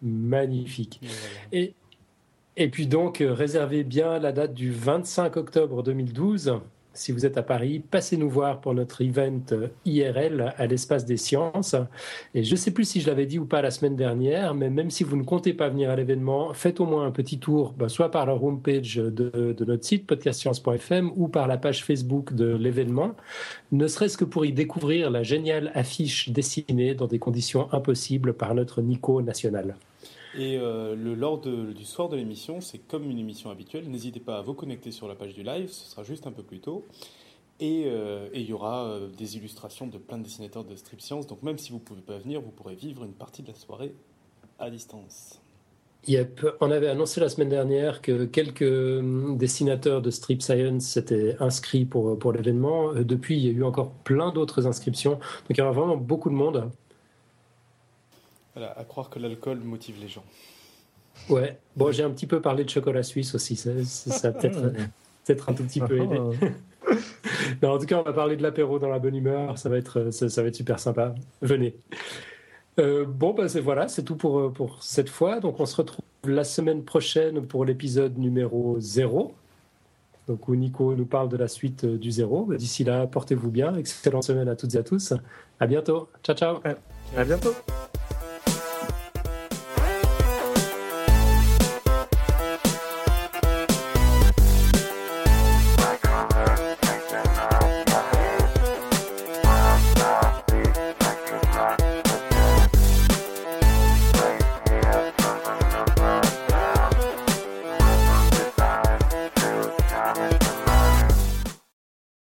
Magnifique. Et, et puis donc, euh, réservez bien la date du 25 octobre 2012 si vous êtes à Paris, passez nous voir pour notre event euh, IRL à l'espace des sciences. Et je ne sais plus si je l'avais dit ou pas la semaine dernière, mais même si vous ne comptez pas venir à l'événement, faites au moins un petit tour, bah, soit par la homepage de, de notre site podcastscience.fm ou par la page Facebook de l'événement, ne serait-ce que pour y découvrir la géniale affiche dessinée dans des conditions impossibles par notre Nico national. Et euh, lors du soir de l'émission, c'est comme une émission habituelle. N'hésitez pas à vous connecter sur la page du live, ce sera juste un peu plus tôt. Et euh, il y aura euh, des illustrations de plein de dessinateurs de strip science. Donc même si vous ne pouvez pas venir, vous pourrez vivre une partie de la soirée à distance. Yep. On avait annoncé la semaine dernière que quelques hum, dessinateurs de Strip Science s'étaient inscrits pour, pour l'événement. Depuis, il y a eu encore plein d'autres inscriptions. Donc il y aura vraiment beaucoup de monde à croire que l'alcool motive les gens. Ouais, bon, j'ai un petit peu parlé de chocolat suisse aussi, ça, ça peut-être <laughs> peut un tout petit peu aidé. <laughs> non, en tout cas, on va parler de l'apéro dans la bonne humeur, ça va être, ça, va être super sympa. Venez. Euh, bon, ben c'est voilà, c'est tout pour, pour cette fois. Donc, on se retrouve la semaine prochaine pour l'épisode numéro 0. Donc, où Nico nous parle de la suite euh, du zéro. D'ici là, portez-vous bien. Excellente semaine à toutes et à tous. À bientôt. Ciao, ciao. À bientôt.